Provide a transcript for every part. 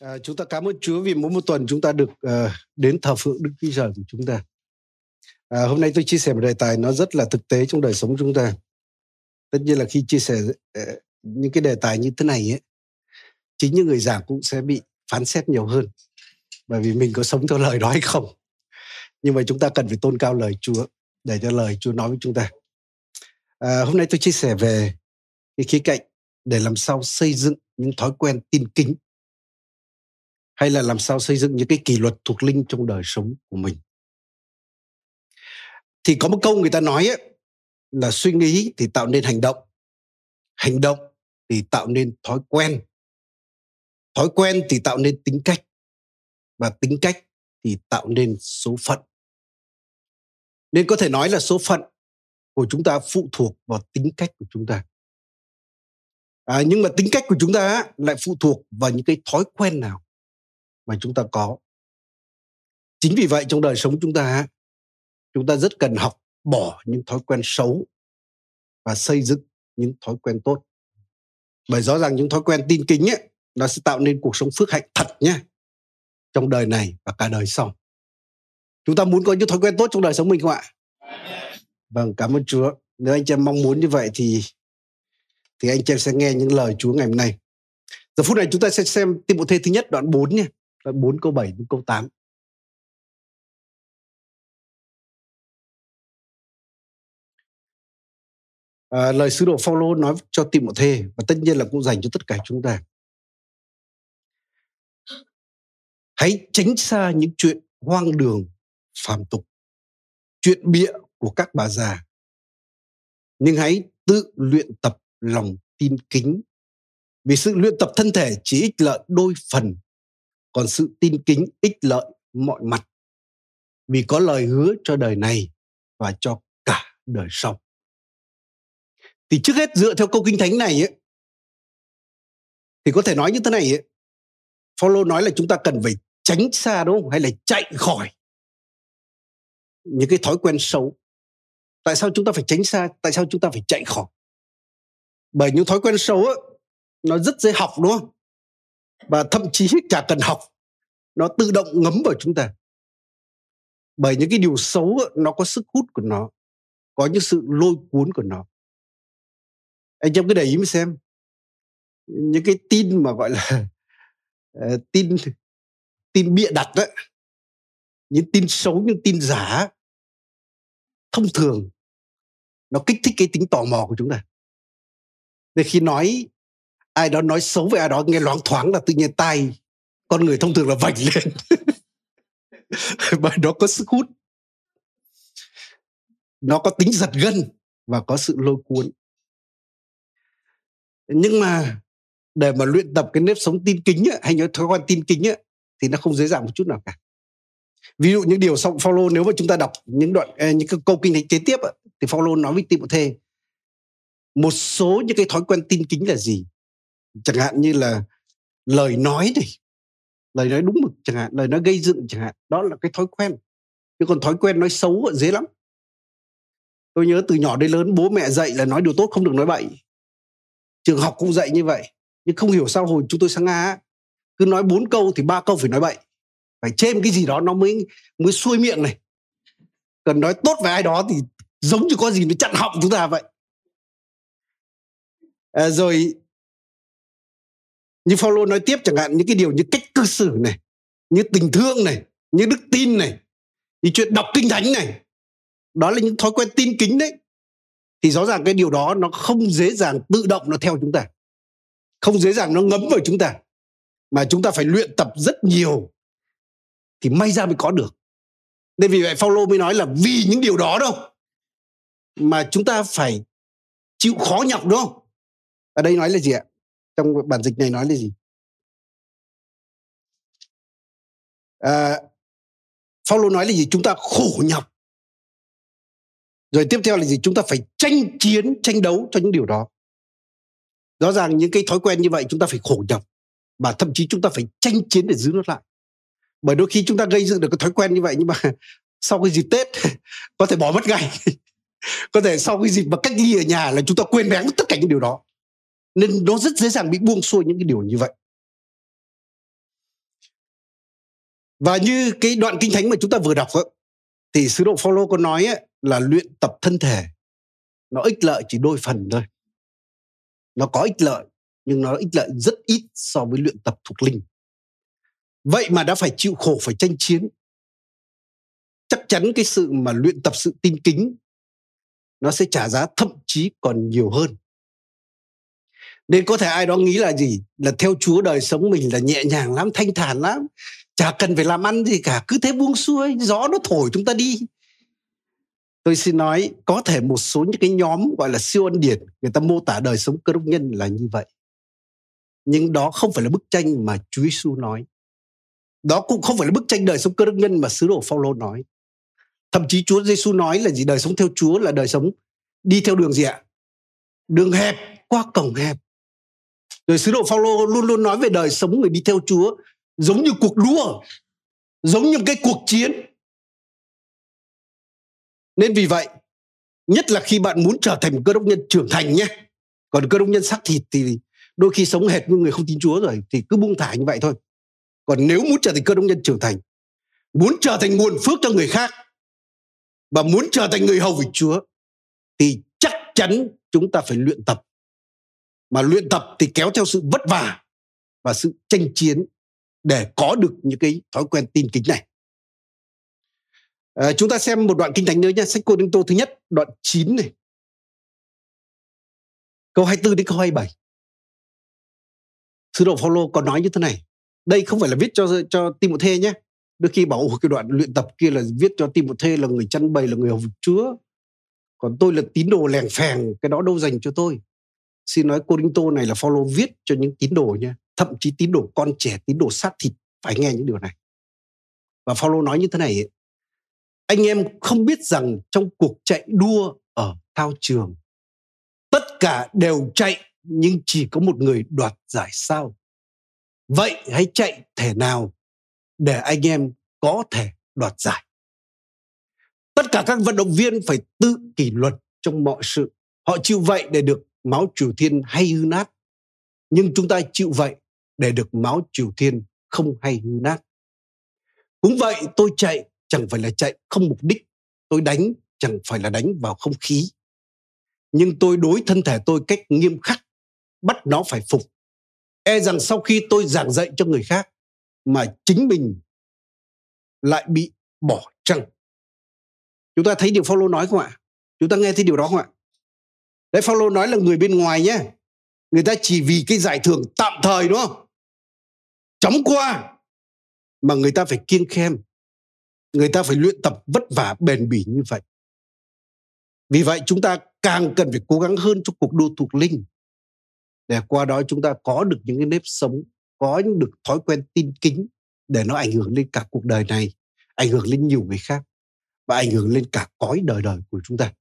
À, chúng ta cảm ơn Chúa vì mỗi một tuần chúng ta được uh, đến thờ phượng Đức Chúa Trời của chúng ta. À, hôm nay tôi chia sẻ một đề tài nó rất là thực tế trong đời sống chúng ta. Tất nhiên là khi chia sẻ uh, những cái đề tài như thế này ấy, chính những người giảng cũng sẽ bị phán xét nhiều hơn. Bởi vì mình có sống theo lời đó hay không. Nhưng mà chúng ta cần phải tôn cao lời Chúa để cho lời Chúa nói với chúng ta. À, hôm nay tôi chia sẻ về cái khía cạnh để làm sao xây dựng những thói quen tin kính hay là làm sao xây dựng những cái kỷ luật thuộc linh trong đời sống của mình? Thì có một câu người ta nói ấy, là suy nghĩ thì tạo nên hành động hành động thì tạo nên thói quen. Thói quen thì tạo nên tính cách và tính cách thì tạo nên số phận. Nên có thể nói là số phận của chúng ta phụ thuộc vào tính cách của chúng ta. À, nhưng mà tính cách của chúng ta lại phụ thuộc vào những cái thói quen nào? Mà chúng ta có. Chính vì vậy trong đời sống chúng ta chúng ta rất cần học bỏ những thói quen xấu và xây dựng những thói quen tốt. Bởi rõ ràng những thói quen tin kính ấy, nó sẽ tạo nên cuộc sống phước hạnh thật nhé trong đời này và cả đời sau. Chúng ta muốn có những thói quen tốt trong đời sống mình không ạ? Vâng cảm ơn chúa. Nếu anh chị em mong muốn như vậy thì thì anh chị em sẽ nghe những lời chúa ngày hôm nay. Giờ phút này chúng ta sẽ xem Timothée thứ nhất đoạn 4 nhé Ờ, đoạn 4 câu 7 đến câu 8 à, ờ, lời sứ đồ Phaolô nói cho Timothée và tất nhiên là cũng dành cho tất cả chúng ta. Hãy tránh xa những chuyện hoang đường phàm tục chuyện bịa của các bà già. Nhưng hãy tự luyện tập lòng tin kính. Vì sự luyện tập thân thể chỉ ích lợi đôi phần còn sự tin kính ích lợi mọi mặt. Vì có lời hứa cho đời này và cho cả đời sau. Thì trước hết dựa theo câu kinh thánh này ấy, thì có thể nói như thế này ấy, Paulo nói là chúng ta cần phải tránh xa đúng không? Hay là chạy khỏi những cái thói quen xấu. Tại sao chúng ta phải tránh xa? Tại sao chúng ta phải chạy khỏi? Bởi những thói quen xấu ấy, nó rất dễ học đúng không? Và thậm chí chả cần học nó tự động ngấm vào chúng ta. Bởi những cái điều xấu nó có sức hút của nó có những sự lôi cuốn của nó. Anh em cứ để ý mà xem. Những cái tin mà gọi là uh, tin tin bịa đặt đấy những tin xấu những tin giả thông thường nó kích thích cái tính tò mò của chúng ta. Nên khi nói ai đó nói xấu về ai đó nghe loáng thoáng là tự nhiên tay con người thông thường là vảnh lên. Bởi nó có sức hút. Nó có tính giật gân và có sự lôi cuốn. Nhưng mà để mà luyện tập cái nếp sống tin kính ấy, hay những thói quen tin kính ấy, thì nó không dễ dàng một chút nào cả. Ví dụ những điều sau follow nếu mà chúng ta đọc những đoạn à, những cái câu kinh thánh kế tiếp ấy, thì follow nói với Timothy một số những cái thói quen tin kính là gì? Chẳng hạn như là lời nói này. Lời nói đúng mực chẳng hạn lời nói gây dựng chẳng hạn đó là cái thói quen. Chứ còn thói quen nói xấu dễ lắm. Tôi nhớ từ nhỏ đến lớn bố mẹ dạy là nói điều tốt không được nói bậy. Trường học cũng dạy như vậy nhưng không hiểu sao hồi chúng tôi sang nga cứ nói bốn câu thì ba câu phải nói bậy. Phải chêm cái gì đó nó mới mới xuôi miệng này. Cần nói tốt về ai đó thì giống như có gì nó chặn họng chúng ta vậy. À, rồi như Paulo nói tiếp chẳng hạn, những cái điều như cách cư xử này, như tình thương này, như đức tin này, như chuyện đọc kinh thánh này, đó là những thói quen tin kính đấy. Thì rõ ràng cái điều đó nó không dễ dàng tự động nó theo chúng ta, không dễ dàng nó ngấm vào chúng ta, mà chúng ta phải luyện tập rất nhiều thì may ra mới có được. Nên vì vậy Paulo mới nói là vì những điều đó đâu mà chúng ta phải chịu khó nhọc, đúng không? Ở đây nói là gì ạ? Trong bản dịch này nói là gì? À, Paulo nói là gì? Chúng ta khổ nhọc. Rồi tiếp theo là gì? Chúng ta phải tranh chiến tranh đấu cho những điều đó. Rõ ràng những cái thói quen như vậy chúng ta phải khổ nhọc và thậm chí chúng ta phải tranh chiến để giữ nó lại. Bởi đôi khi chúng ta gây dựng được cái thói quen như vậy nhưng mà sau cái dịp tết có thể bỏ mất ngay có thể sau cái dịp mà cách ly ở nhà là chúng ta quên bén tất cả những điều đó nên nó rất dễ dàng bị buông xuôi những cái điều như vậy. Và như cái đoạn kinh thánh mà chúng ta vừa đọc ấy, thì sứ đồ Phaolô có nói ấy, là luyện tập thân thể nó ích lợi chỉ đôi phần thôi. Nó có ích lợi nhưng nó ích lợi rất ít so với luyện tập thuộc linh. Vậy mà đã phải chịu khổ phải tranh chiến. Chắc chắn cái sự mà luyện tập sự tin kính nó sẽ trả giá thậm chí còn nhiều hơn nên có thể ai đó nghĩ là gì? Là theo chúa đời sống mình là nhẹ nhàng lắm, thanh thản lắm, chả cần phải làm ăn gì cả, cứ thế buông xuôi, gió nó thổi chúng ta đi. Tôi xin nói, có thể một số những cái nhóm gọi là siêu ân điển, người ta mô tả đời sống cơ đốc nhân là như vậy. Nhưng đó không phải là bức tranh mà Chúa Giêsu nói. Đó cũng không phải là bức tranh đời sống cơ đốc nhân mà sứ đồ Phaolô nói. Thậm chí Chúa Giêsu nói là gì? Đời sống theo Chúa là đời sống đi theo đường gì ạ? Đường hẹp qua cổng hẹp rồi sứ đồ Phaolô luôn luôn nói về đời sống người đi theo Chúa, giống như cuộc đua, giống như cái cuộc chiến. Nên vì vậy, nhất là khi bạn muốn trở thành một cơ đốc nhân, trưởng thành nhé. Còn cơ đốc nhân xác thịt thì đôi khi sống hệt như người không tin Chúa rồi, thì cứ buông thả như vậy thôi. Còn nếu muốn trở thành cơ đốc nhân, trưởng thành, muốn trở thành nguồn phước cho người khác, và muốn trở thành người hầu việc Chúa, thì chắc chắn chúng ta phải luyện tập mà luyện tập thì kéo theo sự vất vả và sự tranh chiến để có được những cái thói quen tin kính này. À, chúng ta xem một đoạn kinh thánh nữa nhé, sách Cô Đinh Tô thứ nhất, đoạn 9 này. Câu 24 đến câu 27. Sứ đồ Phaolô có nói như thế này. Đây không phải là viết cho cho Timôthê nhé. Đôi khi bảo cái đoạn luyện tập kia là viết cho Timôthê là người chăn bầy là người hầu Chúa. Còn tôi là tín đồ lèng phèng, cái đó đâu dành cho tôi. Xin nói Cô Đinh Tô này là follow viết cho những tín đồ nha, thậm chí tín đồ con trẻ tín đồ sát thịt phải nghe những điều này. Và Paulo nói như thế này anh em không biết rằng trong cuộc chạy đua ở thao trường tất cả đều chạy nhưng chỉ có một người đoạt giải sao. Vậy hãy chạy thể nào để anh em có thể đoạt giải? Tất cả các vận động viên phải tự kỷ luật trong mọi sự. Họ chịu vậy để được máu triều thiên hay hư nát nhưng chúng ta chịu vậy để được máu triều thiên không hay hư nát. Cũng vậy tôi chạy chẳng phải là chạy không mục đích, tôi đánh chẳng phải là đánh vào không khí. Nhưng tôi đối thân thể tôi cách nghiêm khắc, bắt nó phải phục. E rằng sau khi tôi giảng dạy cho người khác mà chính mình lại bị bỏ trăng. Chúng ta thấy điều Phaolô nói không ạ? Chúng ta nghe thấy điều đó không ạ? Đấy, Phaolô nói là người bên ngoài nhé. Người ta chỉ vì cái giải thưởng tạm thời, đúng không? chóng qua. Mà người ta phải kiêng khem. Người ta phải luyện tập vất vả, bền bỉ như vậy. Vì vậy chúng ta càng cần phải cố gắng hơn trong cuộc đua thuộc linh. Để qua đó chúng ta có được những cái nếp sống, có được thói quen tin kính để nó ảnh hưởng lên cả cuộc đời này, ảnh hưởng lên nhiều người khác và ảnh hưởng lên cả cõi đời đời của chúng ta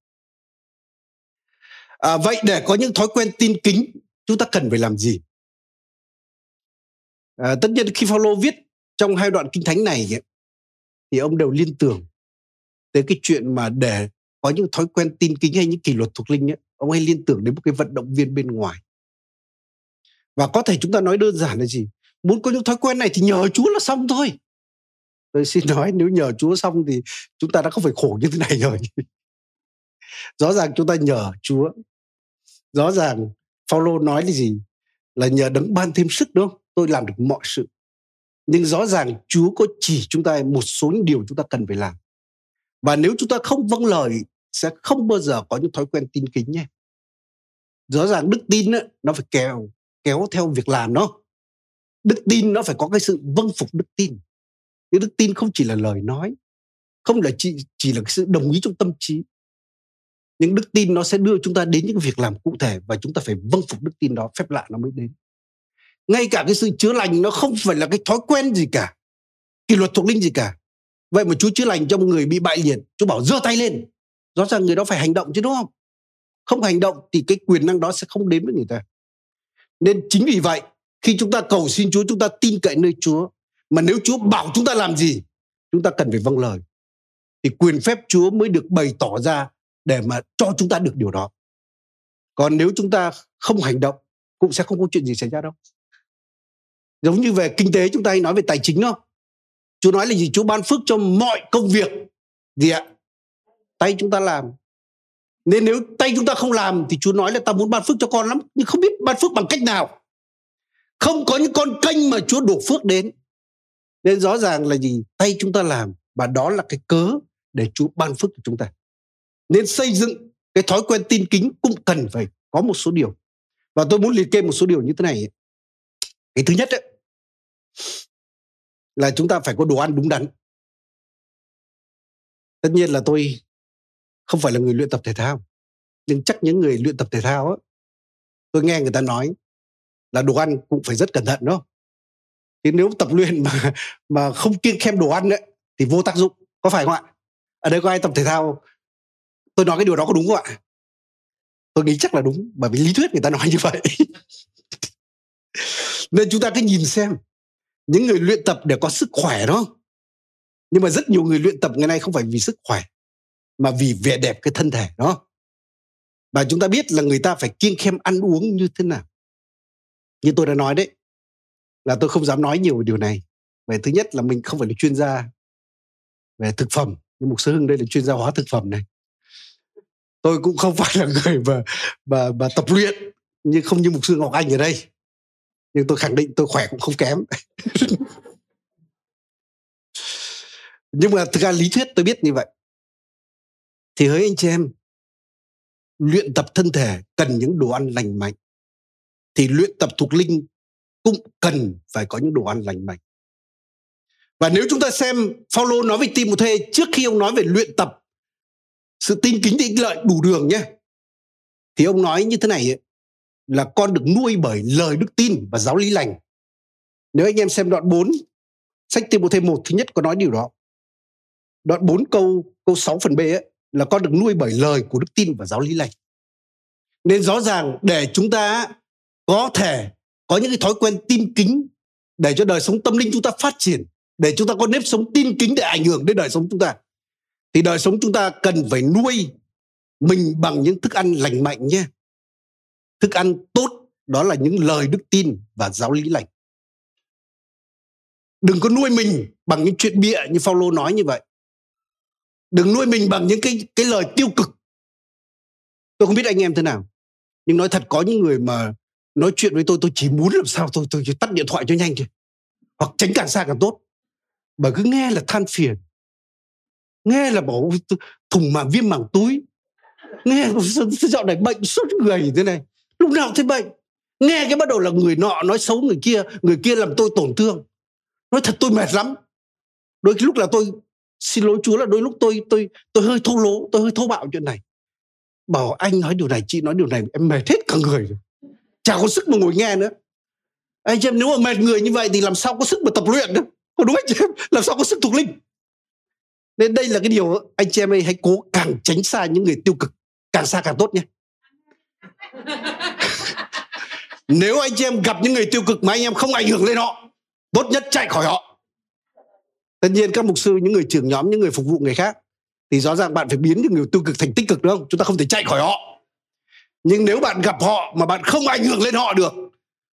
à, vậy để có những thói quen tin kính chúng ta cần phải làm gì? À, tất nhiên khi Phaolô viết trong hai đoạn kinh thánh này thì ông đều liên tưởng tới cái chuyện mà để có những thói quen tin kính hay những kỷ luật thuộc linh ấy, ông hay liên tưởng đến một cái vận động viên bên ngoài. Và có thể chúng ta nói đơn giản là gì? Muốn có những thói quen này thì nhờ Chúa là xong thôi. Tôi xin nói nếu nhờ Chúa xong thì chúng ta đã không phải khổ như thế này rồi. Rõ ràng chúng ta nhờ Chúa rõ ràng Paulo nói là gì là nhờ đấng ban thêm sức, đúng không? Tôi làm được mọi sự. Nhưng rõ ràng Chúa có chỉ chúng ta một số những điều chúng ta cần phải làm. Và nếu chúng ta không vâng lời, sẽ không bao giờ có những thói quen tin kính nhé. Rõ ràng đức tin nó phải kéo kéo theo việc làm nó đức tin nó phải có cái sự vâng phục đức tin. Cái đức tin không chỉ là lời nói, không là chỉ chỉ là cái sự đồng ý trong tâm trí những đức tin nó sẽ đưa chúng ta đến những việc làm cụ thể và chúng ta phải vâng phục đức tin đó, phép lạ nó mới đến. Ngay cả cái sự chữa lành nó không phải là cái thói quen gì cả, kỷ luật thuộc linh gì cả. Vậy mà chúa chữa lành cho một người bị bại liệt, chúa bảo giơ tay lên. Rõ ràng người đó phải hành động chứ, đúng không? Không hành động thì cái quyền năng đó sẽ không đến với người ta. Nên chính vì vậy, khi chúng ta cầu xin chúa, chúng ta tin cậy nơi chúa, mà nếu chúa bảo chúng ta làm gì, chúng ta cần phải vâng lời. Thì quyền phép chúa mới được bày tỏ ra để mà cho chúng ta được điều đó còn nếu chúng ta không hành động, cũng sẽ không có chuyện gì xảy ra đâu giống như về kinh tế, chúng ta hay nói về tài chính đó Chúa nói là gì? Chúa ban phước cho mọi công việc gì ạ? Tay chúng ta làm. Nên nếu tay chúng ta không làm thì Chúa nói là ta muốn ban phước cho con lắm, nhưng không biết ban phước bằng cách nào. Không có những con kênh mà Chúa đổ phước đến. Nên rõ ràng là gì? Tay chúng ta làm và đó là cái cớ để Chúa ban phước cho chúng ta. Nên xây dựng cái thói quen tin kính cũng cần phải có một số điều. Và tôi muốn liệt kê một số điều như thế này. Cái thứ nhất ấy, là chúng ta phải có đồ ăn đúng đắn. Tất nhiên là tôi không phải là người luyện tập thể thao. Nhưng chắc những người luyện tập thể thao ấy, tôi nghe người ta nói là đồ ăn cũng phải rất cẩn thận đó. Thì nếu tập luyện mà mà không kiêng khem đồ ăn ấy, thì vô tác dụng. Có phải không ạ? Ở đây có ai tập thể thao? Tôi nói cái điều đó có đúng không ạ? Tôi nghĩ chắc là đúng, bởi vì lý thuyết người ta nói như vậy. Nên chúng ta cứ nhìn xem, những người luyện tập để có sức khỏe đó. Nhưng mà rất nhiều người luyện tập ngày nay không phải vì sức khỏe, mà vì vẻ đẹp cái thân thể đó. Và chúng ta biết là người ta phải kiêng khem ăn uống như thế nào. Như tôi đã nói đấy, là tôi không dám nói nhiều về điều này. Về thứ nhất là mình không phải là chuyên gia về thực phẩm, nhưng mục sư hưng đây là chuyên gia hóa thực phẩm này tôi cũng không phải là người mà mà mà tập luyện, nhưng không như mục sư ngọc anh ở đây. Nhưng tôi khẳng định tôi khỏe cũng không kém. Nhưng mà thực ra lý thuyết tôi biết như vậy. Thì hỡi anh chị em, luyện tập thân thể cần những đồ ăn lành mạnh. Thì luyện tập thuộc linh cũng cần phải có những đồ ăn lành mạnh. Và nếu chúng ta xem Paulo nói về Timothée trước khi ông nói về luyện tập sự tin kính định ích lợi đủ đường nhé thì ông nói như thế này ấy, là con được nuôi bởi lời đức tin và giáo lý lành. Nếu anh em xem đoạn 4, sách Timothée 1 thứ nhất có nói điều đó. Đoạn 4 câu câu 6 phần B ấy, là con được nuôi bởi lời của đức tin và giáo lý lành. Nên rõ ràng để chúng ta có thể có những cái thói quen tin kính để cho đời sống tâm linh chúng ta phát triển, để chúng ta có nếp sống tin kính để ảnh hưởng đến đời sống chúng ta. Thì đời sống chúng ta cần phải nuôi mình bằng những thức ăn lành mạnh nhé. Thức ăn tốt, đó là những lời đức tin và giáo lý lành. Đừng có nuôi mình bằng những chuyện bịa như Phaolô nói như vậy. Đừng nuôi mình bằng những cái cái lời tiêu cực. Tôi không biết anh em thế nào, nhưng nói thật có những người mà nói chuyện với tôi tôi chỉ muốn làm sao tôi tôi chỉ tắt điện thoại cho nhanh thôi, hoặc tránh càng xa càng tốt. Bởi cứ nghe là than phiền nghe là bảo thùng màng viêm màng túi. Nghe dạo này bệnh suốt người thế này. Lúc nào thấy bệnh. Nghe cái bắt đầu là người nọ nói xấu người kia người kia làm tôi tổn thương. Nói thật tôi mệt lắm. Đôi lúc là tôi, xin lỗi chúa là đôi lúc tôi tôi tôi hơi thô lỗ, tôi hơi thô bạo chuyện này. Bảo anh nói điều này, chị nói điều này, em mệt hết cả người rồi. Chả có sức mà ngồi nghe nữa. Anh chị em, nếu mà mệt người như vậy thì làm sao có sức mà tập luyện nữa có đúng anh chị em? Làm sao có sức thuộc linh? Nên đây là cái điều anh chị em ấy hãy cố càng tránh xa những người tiêu cực, càng xa càng tốt nhé. Nếu anh chị em gặp những người tiêu cực mà anh em không ảnh hưởng lên họ, tốt nhất chạy khỏi họ. Tất nhiên các mục sư, những người trưởng nhóm, những người phục vụ người khác, thì rõ ràng bạn phải biến những người tiêu cực thành tích cực, đúng không? Chúng ta không thể chạy khỏi họ. Nhưng nếu bạn gặp họ mà bạn không ảnh hưởng lên họ được,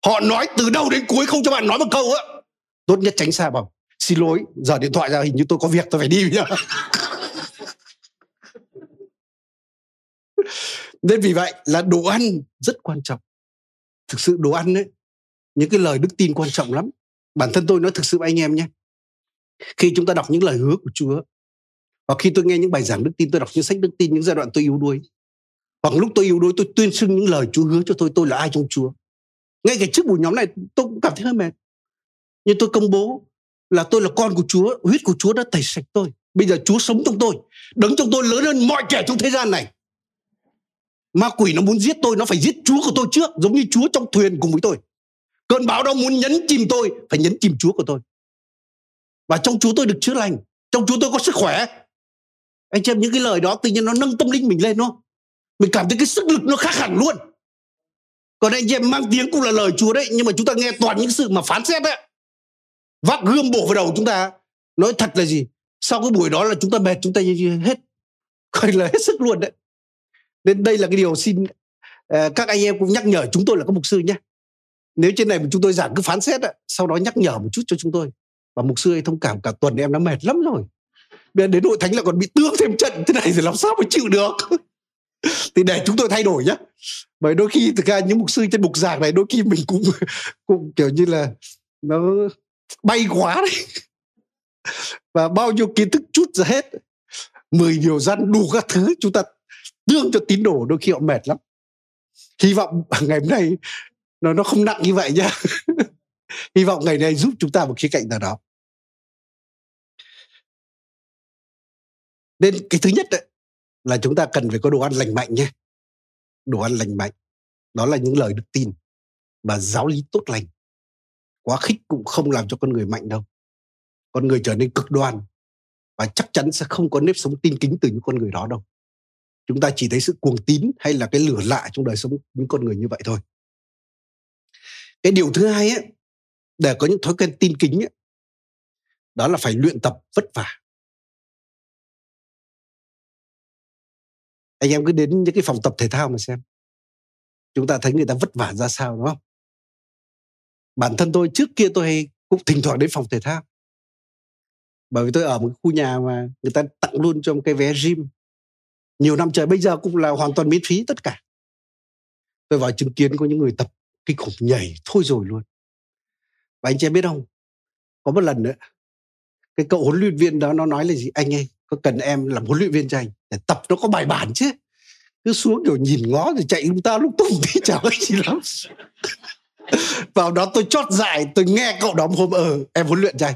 họ nói từ đầu đến cuối không cho bạn nói một câu á, tốt nhất tránh xa bằng xin lỗi, giờ điện thoại ra hình như tôi có việc, tôi phải đi bây giờ nên vì vậy là đồ ăn rất quan trọng. Thực sự đồ ăn đấy những cái lời đức tin quan trọng lắm. Bản thân tôi nói thực sự với anh em nhé. Khi chúng ta đọc những lời hứa của Chúa, hoặc khi tôi nghe những bài giảng đức tin, tôi đọc những sách đức tin, những giai đoạn tôi yếu đuối, hoặc lúc tôi yếu đuối, tôi tuyên xưng những lời Chúa hứa cho tôi tôi là ai trong Chúa. Ngay cả trước buổi nhóm này, tôi cũng cảm thấy hơi mệt. Nhưng tôi công bố là tôi là con của Chúa, huyết của Chúa đã tẩy sạch tôi. Bây giờ Chúa sống trong tôi đứng trong tôi lớn hơn mọi kẻ trong thế gian này. Ma quỷ nó muốn giết tôi, nó phải giết chúa của tôi trước, giống như chúa trong thuyền cùng với tôi. Cơn bão đó muốn nhấn chìm tôi, phải nhấn chìm chúa của tôi. Và trong chúa tôi được chữa lành, trong chúa tôi có sức khỏe. Anh chị em, những cái lời đó tự nhiên nó nâng tâm linh mình lên nó mình cảm thấy cái sức lực nó khác hẳn luôn. Còn anh chị em, mang tiếng cũng là lời chúa đấy, nhưng mà chúng ta nghe toàn những sự mà phán xét đấy vác gươm bổ vào đầu chúng ta. Nói thật là gì? Sau cái buổi đó là chúng ta mệt chúng ta hết coi là hết sức luôn đấy. Nên đây là cái điều xin ờ, các anh em cũng nhắc nhở chúng tôi là các mục sư nhé. Nếu trên này mà chúng tôi giảng cứ phán xét á, sau đó nhắc nhở một chút cho chúng tôi. Và mục sư ấy thông cảm cả tuần em đã mệt lắm rồi. Bây giờ đến hội thánh là còn bị tương thêm trận thế này thì làm sao mà chịu được? Thì để chúng tôi thay đổi nhé. Bởi đôi khi thực ra những mục sư trên mục giảng này đôi khi mình cũng cũng kiểu như là nó bay quá đấy. Và bao nhiêu kiến thức chút ra hết. Mười nhiều dân đủ các thứ chúng ta tương cho tín đồ đôi khi họ mệt lắm. Hy vọng ngày hôm nay nó nó không nặng như vậy nhá. Hy vọng ngày nay giúp chúng ta một khía cạnh nào đó. Nên cái thứ nhất đấy, là chúng ta cần phải có đồ ăn lành mạnh nhé. Đồ ăn lành mạnh. Đó là những lời đức tin và giáo lý tốt lành quá khích cũng không làm cho con người mạnh đâu. Con người trở nên cực đoan và chắc chắn sẽ không có nếp sống tin kính từ những con người đó đâu. Chúng ta chỉ thấy sự cuồng tín hay là cái lửa lạ trong đời sống những con người như vậy thôi. Cái điều thứ hai ấy, để có những thói quen tin kính ấy, đó là phải luyện tập vất vả. Anh em cứ đến những cái phòng tập thể thao mà xem. Chúng ta thấy người ta vất vả ra sao đúng không? Bản thân tôi trước kia tôi hay cũng thỉnh thoảng đến phòng thể thao. Bởi vì tôi ở một khu nhà mà người ta tặng luôn cho một cái vé gym. Nhiều năm trời bây giờ cũng là hoàn toàn miễn phí tất cả. Tôi vào chứng kiến có những người tập kinh khủng nhảy, thôi rồi luôn. Và anh chị biết không? Có một lần nữa, cái cậu huấn luyện viên đó, nó nói là gì? Anh ơi, có cần em làm huấn luyện viên cho anh? Để tập nó có bài bản chứ. Cứ xuống kiểu nhìn ngó rồi chạy lung ta lung tung thì chả có gì lắm vào đó tôi chót dại tôi nghe cậu đó hôm ờ em huấn luyện cho anh.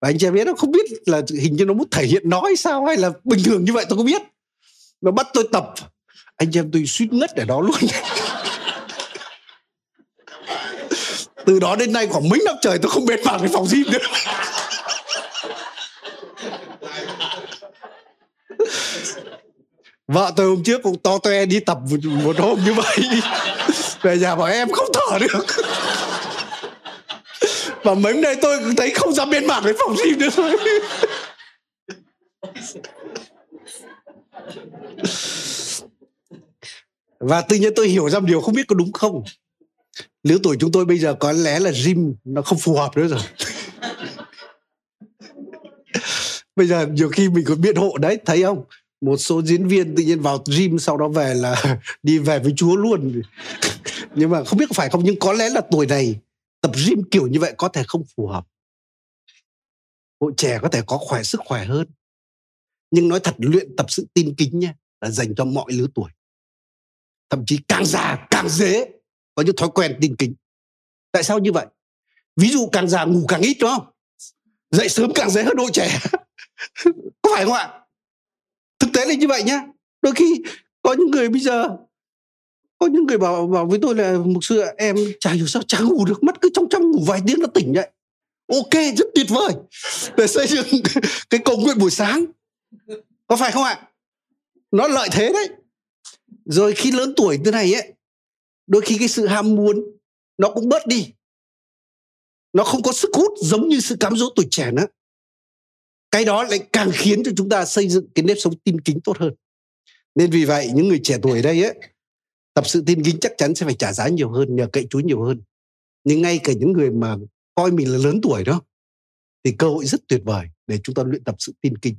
Và anh chị biết nó không biết là hình như nó muốn thể hiện nói sao hay là bình thường như vậy tôi không biết. Nó bắt tôi tập. Anh em tôi suýt ngất ở đó luôn. Từ đó đến nay khoảng mấy năm trời tôi không bệt vào cái phòng gym nữa. Vợ tôi hôm trước cũng to toe đi tập một, một hôm như vậy về nhà bảo em không thở được. Và mấy hôm nay tôi thấy không dám bên bảng cái phòng gym nữa thôi. Và tự nhiên tôi hiểu ra một điều không biết có đúng không? Lứa tuổi chúng tôi bây giờ có lẽ là gym nó không phù hợp nữa rồi. Bây giờ nhiều khi mình còn biện hộ, đấy, thấy không? Một số diễn viên tự nhiên vào gym sau đó về là đi về với chúa luôn nhưng mà không biết có phải không? Nhưng có lẽ là tuổi này, tập gym kiểu như vậy có thể không phù hợp. Hội trẻ có thể có khỏe, sức khỏe hơn. Nhưng nói thật, luyện tập sự tin kính nha là dành cho mọi lứa tuổi. Thậm chí càng già, càng dễ có những thói quen tin kính. Tại sao như vậy? Ví dụ càng già ngủ càng ít, đúng không? Dậy sớm càng dễ hơn đội trẻ. Có phải không ạ? Thực tế là như vậy nhá. Đôi khi có những người bây giờ có những người bảo bảo với tôi là, mục sư em chả hiểu sao chả ngủ được, mắt cứ trong trong ngủ vài tiếng là tỉnh vậy ok, rất tuyệt vời. Để xây dựng cái cầu nguyện buổi sáng. Có phải không ạ? Nó lợi thế đấy. Rồi khi lớn tuổi thế này ấy, đôi khi cái sự ham muốn nó cũng bớt đi. Nó không có sức hút giống như sự cám dỗ tuổi trẻ nữa. Cái đó lại càng khiến cho chúng ta xây dựng cái nếp sống tin kính tốt hơn. Nên vì vậy, những người trẻ tuổi đây ấy tập sự tin kính chắc chắn sẽ phải trả giá nhiều hơn nhờ cậy chúa nhiều hơn. Nhưng ngay cả những người mà coi mình là lớn tuổi đó thì cơ hội rất tuyệt vời để chúng ta luyện tập sự tin kính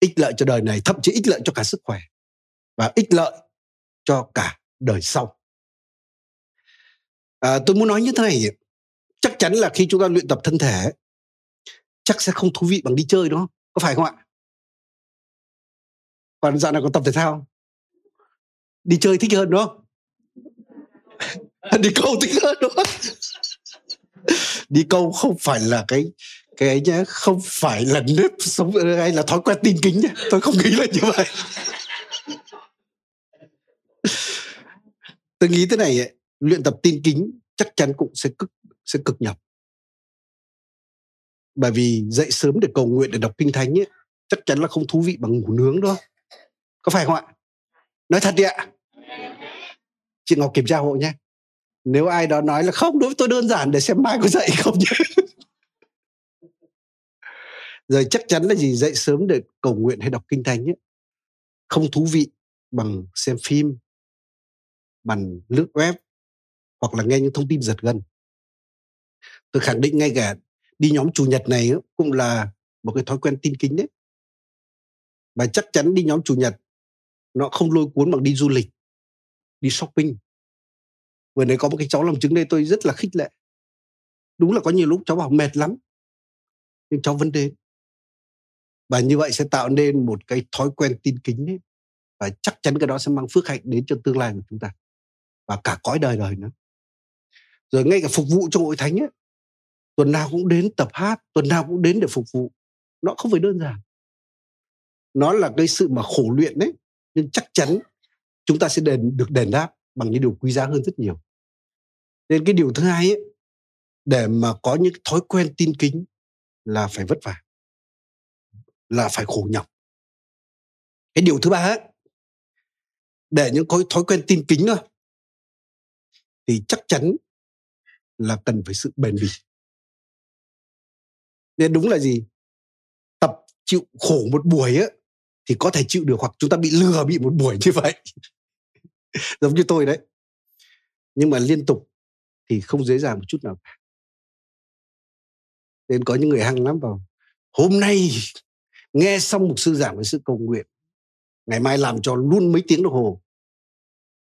ích lợi cho đời này thậm chí ích lợi cho cả sức khỏe và ích lợi cho cả đời sau. À, tôi muốn nói như thế này chắc chắn là khi chúng ta luyện tập thân thể chắc sẽ không thú vị bằng đi chơi đúng không? Có phải không ạ? Còn dạo này còn tập thể thao đi chơi thích hơn đúng không? Đi câu thích hơn đúng không? Đi câu không phải là cái cái ấy nhá không phải là nếp sống hay là thói quen tin kính nhá. Tôi không nghĩ là như vậy. Tôi nghĩ thế này ấy, luyện tập tin kính chắc chắn cũng sẽ cực sẽ cực nhọc. Bởi vì dậy sớm để cầu nguyện để đọc kinh thánh ấy, chắc chắn là không thú vị bằng ngủ nướng đâu có phải không ạ? Nói thật đi ạ chị ngọc kiểm tra hộ nhé. Nếu ai đó nói là không đối với tôi đơn giản để xem mai có dậy không nhé. Rồi chắc chắn là gì? Dậy sớm để cầu nguyện hay đọc kinh thánh ấy, không thú vị bằng xem phim bằng lướt web hoặc là nghe những thông tin giật gân. Tôi khẳng định ngay cả đi nhóm chủ nhật này cũng là một cái thói quen tin kính đấy. Và chắc chắn đi nhóm chủ nhật nó không lôi cuốn bằng đi du lịch đi shopping. Vừa nãy có một cái cháu làm chứng đây tôi rất là khích lệ. Đúng là có nhiều lúc cháu bảo mệt lắm. Nhưng cháu vẫn đến. Và như vậy sẽ tạo nên một cái thói quen tin kính ấy. và chắc chắn cái đó sẽ mang phước hạnh đến cho tương lai của chúng ta. Và cả cõi đời đời nữa. Rồi ngay cả phục vụ cho hội thánh ấy, tuần nào cũng đến tập hát, tuần nào cũng đến để phục vụ. Nó không phải đơn giản. Nó là cái sự mà khổ luyện đấy. Nhưng chắc chắn chúng ta sẽ đền được đền đáp bằng những điều quý giá hơn rất nhiều. Nên cái điều thứ hai ấy, để mà có những thói quen tin kính là phải vất vả là phải khổ nhọc. Cái điều thứ ba ấy, để những thói quen tin kính thôi thì chắc chắn là cần phải sự bền bỉ. Nên đúng là gì? Tập chịu khổ một buổi á thì có thể chịu được hoặc chúng ta bị lừa bị một buổi như vậy. Giống như tôi đấy. Nhưng mà liên tục thì không dễ dàng một chút nào cả. Nên có những người hăng lắm vào hôm nay nghe xong một sư giảng về sự cầu nguyện, ngày mai làm cho luôn mấy tiếng đồng hồ.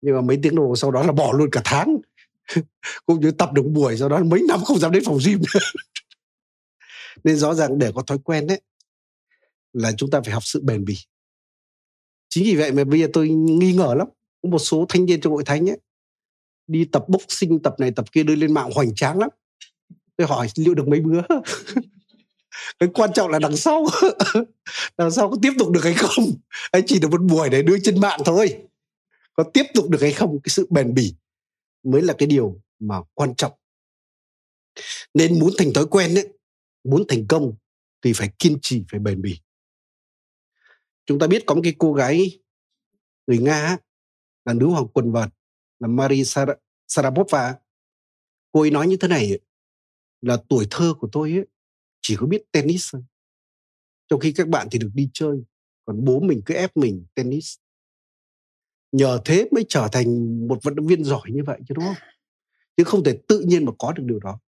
Nhưng mà mấy tiếng đồng hồ sau đó là bỏ luôn cả tháng. Cũng như tập được buổi, sau đó mấy năm không dám đến phòng gym nên rõ ràng để có thói quen đấy là chúng ta phải học sự bền bỉ. Chính vì vậy mà bây giờ tôi nghi ngờ lắm. Có một số thanh niên trong hội thánh ấy, đi tập boxing, tập này, tập kia đưa lên mạng hoành tráng lắm. Tôi hỏi, liệu được mấy bữa? Cái quan trọng là đằng sau. Đằng sau có tiếp tục được hay không? Anh chỉ được một buổi để đưa trên mạng thôi? Có tiếp tục được hay không? Cái sự bền bỉ mới là cái điều mà quan trọng. Nên muốn thành thói quen ấy, muốn thành công thì phải kiên trì, phải bền bỉ chúng ta biết có một cái cô gái người nga là nữ hoàng quần vợt là Marie Sarapova cô ấy nói như thế này là tuổi thơ của tôi ấy, chỉ có biết tennis thôi. Trong khi các bạn thì được đi chơi còn bố mình cứ ép mình tennis. Nhờ thế mới trở thành một vận động viên giỏi như vậy chứ đúng không? Chứ không thể tự nhiên mà có được điều đó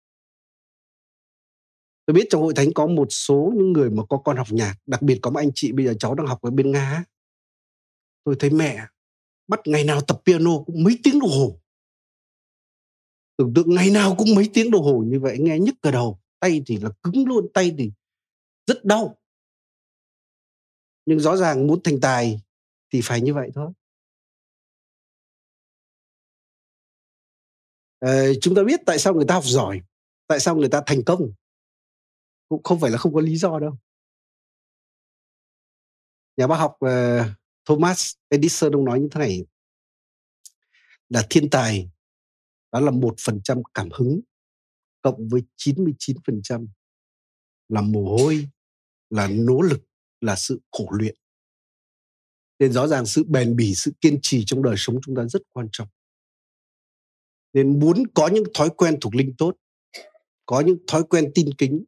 tôi biết trong hội thánh có một số những người mà có con học nhạc đặc biệt có một anh chị bây giờ cháu đang học ở bên nga tôi thấy mẹ bắt ngày nào tập piano cũng mấy tiếng đồng hồ. Tưởng tượng ngày nào cũng mấy tiếng đồng hồ như vậy nghe nhức cả đầu. Tay thì là cứng luôn tay thì rất đau. Nhưng rõ ràng muốn thành tài thì phải như vậy thôi. À, chúng ta biết tại sao người ta học giỏi tại sao người ta thành công cũng không phải là không có lý do đâu nhà bác học uh, Thomas Edison ông nói như thế này là thiên tài đó là một phần trăm cảm hứng cộng với 99% là mồ hôi, là nỗ lực, là sự khổ luyện. Nên rõ ràng sự bền bỉ, sự kiên trì trong đời sống chúng ta rất quan trọng. Nên muốn có những thói quen thuộc linh tốt, có những thói quen tin kính,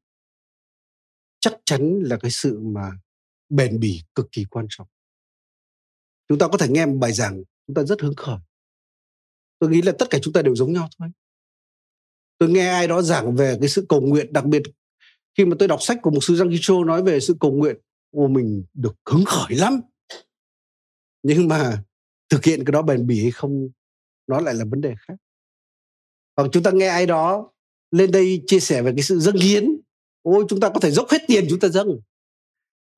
chắc chắn là cái sự mà bền bỉ cực kỳ quan trọng. Chúng ta có thể nghe một bài giảng, chúng ta rất hứng khởi. Tôi nghĩ là tất cả chúng ta đều giống nhau thôi tôi nghe ai đó giảng về cái sự cầu nguyện đặc biệt khi mà tôi đọc sách của một sư Giang Kitô nói về sự cầu nguyện ô mình được hứng khởi lắm nhưng mà thực hiện cái đó bền bỉ hay không nó lại là vấn đề khác hoặc chúng ta nghe ai đó lên đây chia sẻ về cái sự dâng hiến ôi, chúng ta có thể dốc hết tiền chúng ta dâng.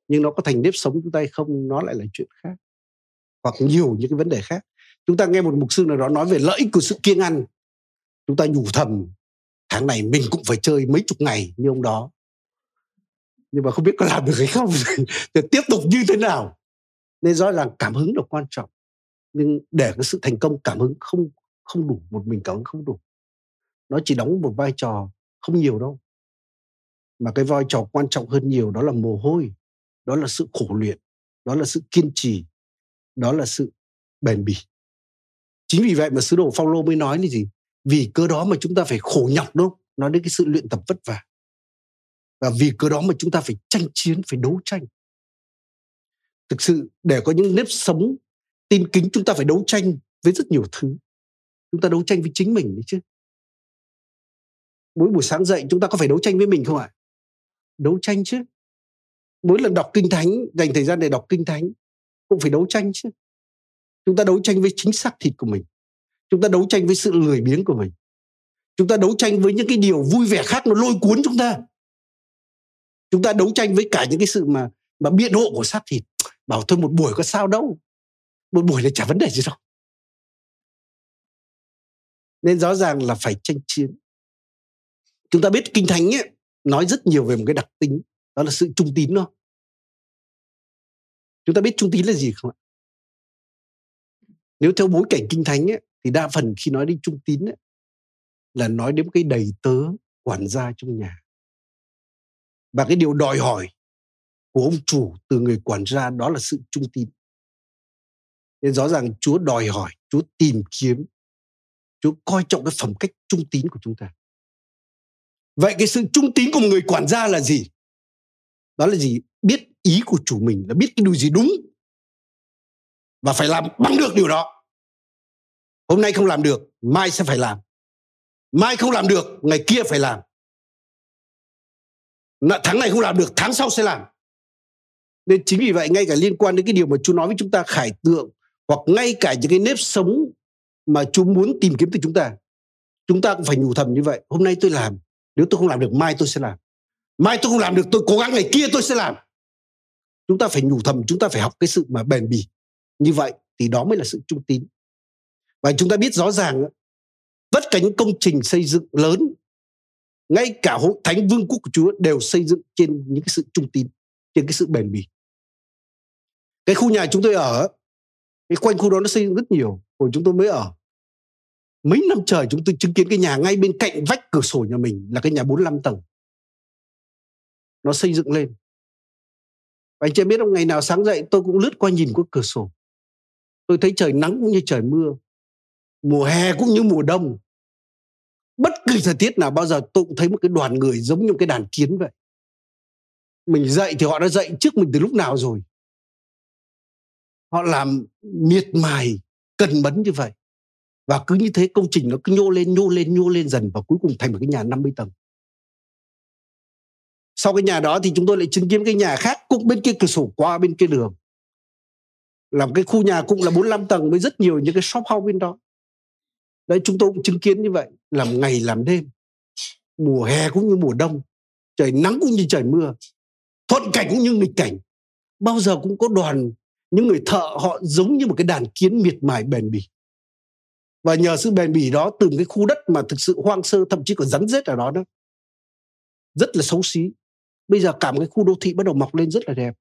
Nhưng nó có thành nếp sống chúng ta hay không, nó lại là chuyện khác. Hoặc nhiều những cái vấn đề khác. Chúng ta nghe một mục sư nào đó nói về lợi ích của sự kiêng ăn. Chúng ta nhủ thầm, tháng này mình cũng phải chơi mấy chục ngày như ông đó. Nhưng mà không biết có làm được hay không. Thì tiếp tục như thế nào? Nên rõ ràng cảm hứng là quan trọng. Nhưng để cái sự thành công cảm hứng không không đủ, một mình cảm hứng không đủ. Nó chỉ đóng một vai trò không nhiều đâu mà cái vai trò quan trọng hơn nhiều đó là mồ hôi, đó là sự khổ luyện, đó là sự kiên trì, đó là sự bền bỉ. Chính vì vậy mà sứ đồ Phaolô mới nói là gì? Vì cơ đó mà chúng ta phải khổ nhọc đâu nói đến cái sự luyện tập vất vả. Và vì cơ đó mà chúng ta phải tranh chiến, phải đấu tranh. Thực sự để có những nếp sống tin kính, chúng ta phải đấu tranh với rất nhiều thứ. Chúng ta đấu tranh với chính mình đấy chứ. Mỗi buổi sáng dậy chúng ta có phải đấu tranh với mình không ạ? Đấu tranh chứ. Mỗi lần đọc kinh thánh dành thời gian để đọc kinh thánh cũng phải đấu tranh chứ. Chúng ta đấu tranh với chính xác thịt của mình. Chúng ta đấu tranh với sự lười biếng của mình. Chúng ta đấu tranh với những cái điều vui vẻ khác nó lôi cuốn chúng ta. Chúng ta đấu tranh với cả những cái sự mà mà biện hộ của xác thịt. Bảo thôi một buổi có sao đâu. Một buổi là chả vấn đề gì đâu. Nên rõ ràng là phải tranh chiến. Chúng ta biết kinh thánh ấy, nói rất nhiều về một cái đặc tính đó là sự trung tín đó. Chúng ta biết trung tín là gì không ạ? Nếu theo bối cảnh kinh thánh ấy, thì đa phần khi nói đến trung tín ấy, là nói đến cái đầy tớ quản gia trong nhà. Và cái điều đòi hỏi của ông chủ từ người quản gia đó là sự trung tín. Nên rõ ràng Chúa đòi hỏi Chúa tìm kiếm Chúa coi trọng cái phẩm cách trung tín của chúng ta vậy cái sự trung tín của một người quản gia là gì? Đó là gì? Biết ý của chủ mình là biết cái điều gì đúng. Và phải làm bằng được điều đó. Hôm nay không làm được, mai sẽ phải làm. Mai không làm được, ngày kia phải làm. Tháng này không làm được, tháng sau sẽ làm. Nên chính vì vậy, ngay cả liên quan đến cái điều mà chú nói với chúng ta, khải tượng, hoặc ngay cả những cái nếp sống mà chú muốn tìm kiếm từ chúng ta chúng ta cũng phải nhủ thầm như vậy. Hôm nay tôi làm nếu tôi không làm được, mai tôi sẽ làm. Mai tôi không làm được, tôi cố gắng ngày kia tôi sẽ làm. Chúng ta phải nhủ thầm, chúng ta phải học cái sự mà bền bỉ. Như vậy thì đó mới là sự trung tín. Và chúng ta biết rõ ràng tất cả những công trình xây dựng lớn, ngay cả hội thánh vương quốc của Chúa đều xây dựng trên những cái sự trung tín, trên cái sự bền bỉ. Cái khu nhà chúng tôi ở, cái quanh khu đó nó xây dựng rất nhiều, hồi chúng tôi mới ở mấy năm trời chúng tôi chứng kiến cái nhà ngay bên cạnh vách cửa sổ nhà mình là cái nhà 45 tầng. Nó xây dựng lên. Và anh chị biết không? Ngày nào sáng dậy tôi cũng lướt qua nhìn qua cửa sổ. Tôi thấy trời nắng cũng như trời mưa. Mùa hè cũng như mùa đông. Bất kỳ thời tiết nào bao giờ tôi cũng thấy một cái đoàn người giống như cái đàn kiến vậy. Mình dậy thì họ đã dậy trước mình từ lúc nào rồi? Họ làm miệt mài, cần mẫn như vậy và cứ như thế công trình nó cứ nhô lên nhô lên nhô lên dần và cuối cùng thành một cái nhà 50 tầng. Sau cái nhà đó thì chúng tôi lại chứng kiến cái nhà khác cũng bên kia cửa sổ, qua bên kia đường. Làm cái khu nhà cũng là 45 tầng với rất nhiều những cái shop house bên đó. Đấy, chúng tôi cũng chứng kiến như vậy, làm ngày, làm đêm. Mùa hè cũng như mùa đông, trời nắng cũng như trời mưa, thuận cảnh cũng như nghịch cảnh. Bao giờ cũng có đoàn, những người thợ họ giống như một cái đàn kiến miệt mài bền bỉ và nhờ sự bền bỉ đó từ cái khu đất mà thực sự hoang sơ thậm chí còn rắn rết ở đó đó rất là xấu xí. Bây giờ cả một cái khu đô thị bắt đầu mọc lên rất là đẹp.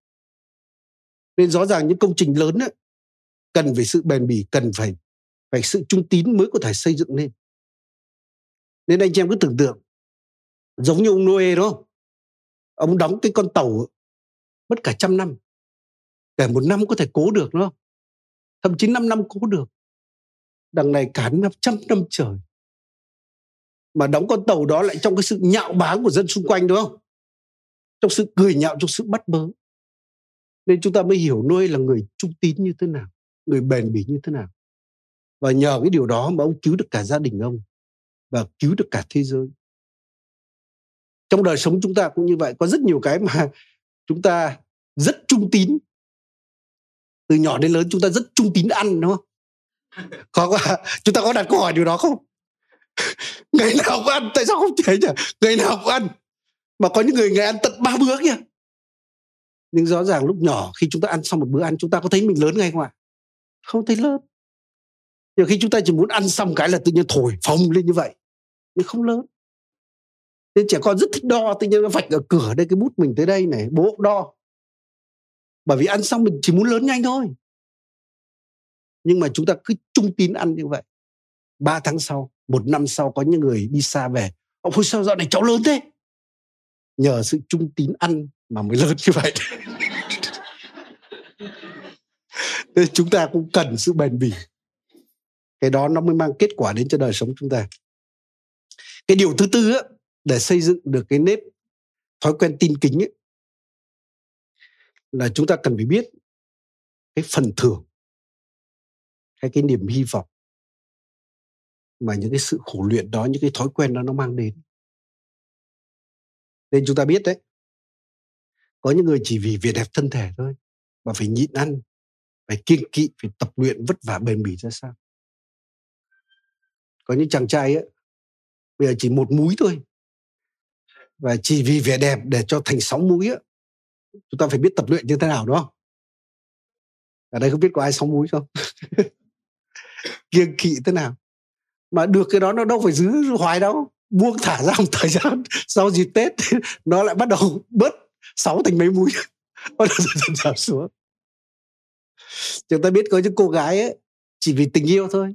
Nên rõ ràng những công trình lớn ấy, cần phải sự bền bỉ cần phải phải sự trung tín mới có thể xây dựng lên. Nên anh em cứ tưởng tượng giống như ông Noe đó ông đóng cái con tàu mất cả trăm năm cả một năm có thể cố được đúng không thậm chí năm năm cố được đằng này cả năm, trăm năm trời. Mà đóng con tàu đó lại trong cái sự nhạo báng của dân xung quanh, đúng không? Trong sự cười nhạo, trong sự bắt bớ. Nên chúng ta mới hiểu nuôi là người trung tín như thế nào, người bền bỉ như thế nào. Và nhờ cái điều đó mà ông cứu được cả gia đình ông và cứu được cả thế giới. Trong đời sống chúng ta cũng như vậy, có rất nhiều cái mà chúng ta rất trung tín. Từ nhỏ đến lớn chúng ta rất trung tín ăn, đúng không? Khó quá chúng ta có đặt câu hỏi điều đó không? Ngày nào cũng ăn, tại sao không thể nhỉ? Ngày nào cũng ăn. Mà có những người ngày ăn tận ba bữa kia nhưng rõ ràng lúc nhỏ, khi chúng ta ăn xong một bữa ăn, chúng ta có thấy mình lớn ngay không ạ? Không thấy lớn. Nhiều khi chúng ta chỉ muốn ăn xong cái là tự nhiên thổi phồng lên như vậy, nhưng không lớn. Nên trẻ con rất thích đo, tự nhiên nó vạch ở cửa đây, cái bút mình tới đây này, bố đo. Bởi vì ăn xong mình chỉ muốn lớn nhanh thôi nhưng mà chúng ta cứ trung tín ăn như vậy. Ba tháng sau một năm sau có những người đi xa về ông ôi sao dạo này cháu lớn thế? Nhờ sự trung tín ăn mà mới lớn như vậy. Nên chúng ta cũng cần sự bền bỉ. Cái đó nó mới mang kết quả đến cho đời sống chúng ta. Cái điều thứ tư á, để xây dựng được cái nếp thói quen tin kính ấy, là chúng ta cần phải biết cái phần thưởng hay cái niềm hy vọng. Mà những cái sự khổ luyện đó, những cái thói quen đó nó mang đến. Nên chúng ta biết đấy, có những người chỉ vì vẻ đẹp thân thể thôi, mà phải nhịn ăn, phải kiên kỵ, phải tập luyện vất vả bền bỉ ra sao? Có những chàng trai ấy bây giờ chỉ một múi thôi, và chỉ vì vẻ đẹp để cho thành sáu múi á, chúng ta phải biết tập luyện như thế nào, đúng không? Ở đây không biết có ai sáu múi không? kiêng kỵ thế nào. Mà được cái đó nó đâu phải giữ hoài đâu, buông thả ra một thời gian sau dịp tết nó lại bắt đầu bớt sáu thành mấy múi. Bắt đầu dần giảm xuống. Chúng ta biết có những cô gái ấy, chỉ vì tình yêu thôi.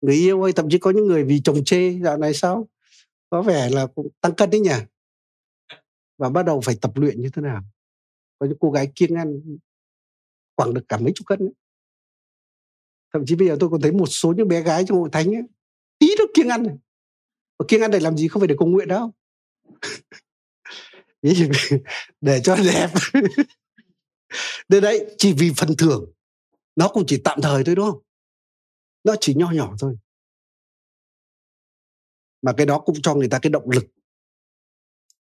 Người yêu hay thậm chí có những người vì chồng chê dạo này sao? Có vẻ là cũng tăng cân đấy nhỉ? Và bắt đầu phải tập luyện như thế nào? Có những cô gái kiêng ăn khoảng được cả mấy chục cân ấy thậm chí bây giờ tôi còn thấy một số những bé gái trong hội thánh ấy, tí nó kiêng ăn này. Và kiêng ăn để làm gì không phải để cầu nguyện đâu. Để cho đẹp. Đây đấy chỉ vì phần thưởng nó cũng chỉ tạm thời thôi đúng không? Nó chỉ nho nhỏ thôi. Mà cái đó cũng cho người ta cái động lực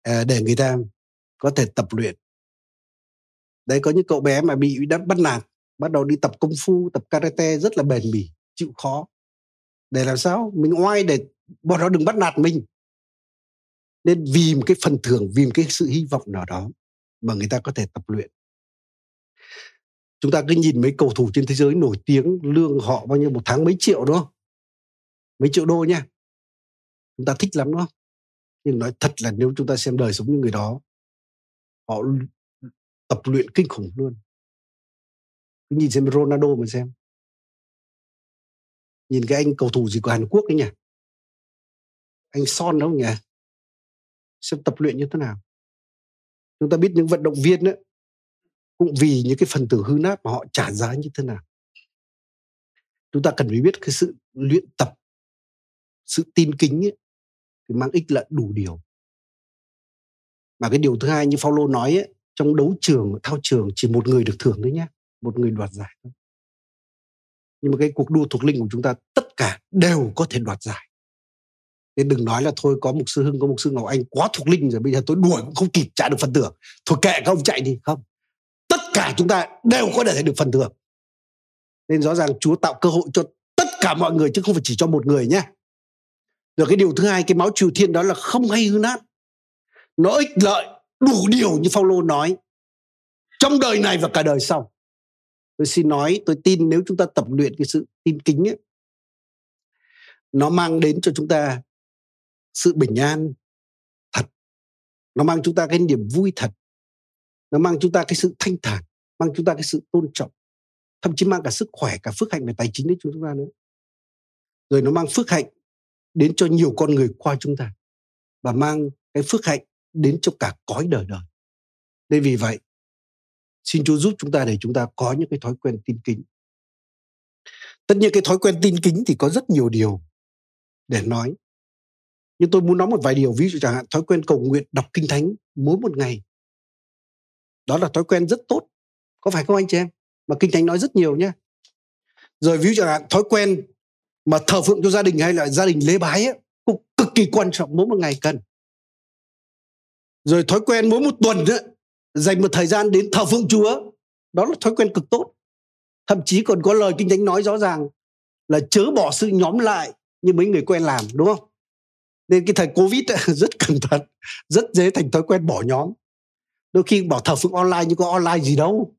à, để người ta có thể tập luyện. Đấy có những cậu bé mà bị đã bắt nạt bắt đầu đi tập công phu, tập karate rất là bền bỉ, chịu khó. Để làm sao? Mình oai để bọn nó đừng bắt nạt mình. Nên vì một cái phần thưởng, vì một cái sự hy vọng nào đó mà người ta có thể tập luyện. Chúng ta cứ nhìn mấy cầu thủ trên thế giới nổi tiếng, lương họ bao nhiêu, một tháng mấy triệu, đúng không? Mấy triệu đô nha. Chúng ta thích lắm, đúng không? Nhưng nói thật là nếu chúng ta xem đời sống những người đó, họ tập luyện kinh khủng luôn nhìn xem Ronaldo mà xem. Nhìn cái anh cầu thủ gì của Hàn Quốc đấy nhỉ? Anh Son đâu nhỉ? Xem tập luyện như thế nào? Chúng ta biết những vận động viên ấy, cũng vì những cái phần tử hư nát mà họ trả giá như thế nào. Chúng ta cần phải biết cái sự luyện tập sự tin kính ấy, thì mang ích là đủ điều. Mà cái điều thứ hai như Paulo nói ấy, trong đấu trường thao trường chỉ một người được thưởng thôi nhé một người đoạt giải nhưng mà cái cuộc đua thuộc linh của chúng ta, tất cả đều có thể đoạt giải. Nên đừng nói là thôi, có một sư hưng, có một sư ngọc anh quá thuộc linh rồi, bây giờ tôi đuổi cũng không kịp trả được phần thưởng. Thôi kệ, các ông chạy đi, không. Tất cả chúng ta đều có thể được phần thưởng. Nên rõ ràng chúa tạo cơ hội cho tất cả mọi người, chứ không phải chỉ cho một người nhé. Rồi cái điều thứ hai, cái máu triều thiên đó là không hay hư nát. Nó ích lợi đủ điều như Phaolô nói, trong đời này và cả đời sau tôi xin nói tôi tin nếu chúng ta tập luyện cái sự tin kính ấy, nó mang đến cho chúng ta sự bình an thật. Nó mang chúng ta cái niềm vui thật. Nó mang chúng ta cái sự thanh thản mang chúng ta cái sự tôn trọng. Thậm chí mang cả sức khỏe cả phước hạnh về tài chính đến chúng ta nữa. Rồi nó mang phước hạnh đến cho nhiều con người qua chúng ta và mang cái phước hạnh đến cho cả cõi đời đời. Nên vì vậy xin Chúa giúp chúng ta để chúng ta có những cái thói quen tin kính. Tất nhiên cái thói quen tin kính thì có rất nhiều điều để nói. Nhưng tôi muốn nói một vài điều ví dụ chẳng hạn thói quen cầu nguyện đọc kinh thánh mỗi một ngày. Đó là thói quen rất tốt. Có phải không anh chị em? Mà kinh thánh nói rất nhiều nhé rồi ví dụ chẳng hạn thói quen mà thờ phượng cho gia đình hay là gia đình lễ bái ấy, cũng cực kỳ quan trọng mỗi một ngày cần. Rồi thói quen mỗi một tuần ấy, dành một thời gian đến thờ phượng chúa. Đó là thói quen cực tốt. Thậm chí còn có lời kinh thánh nói rõ ràng là chớ bỏ sự nhóm lại như mấy người quen làm đúng không? Nên cái thời covid ấy, rất cẩn thận rất dễ thành thói quen bỏ nhóm. Đôi khi bảo thờ phượng online nhưng có online gì đâu.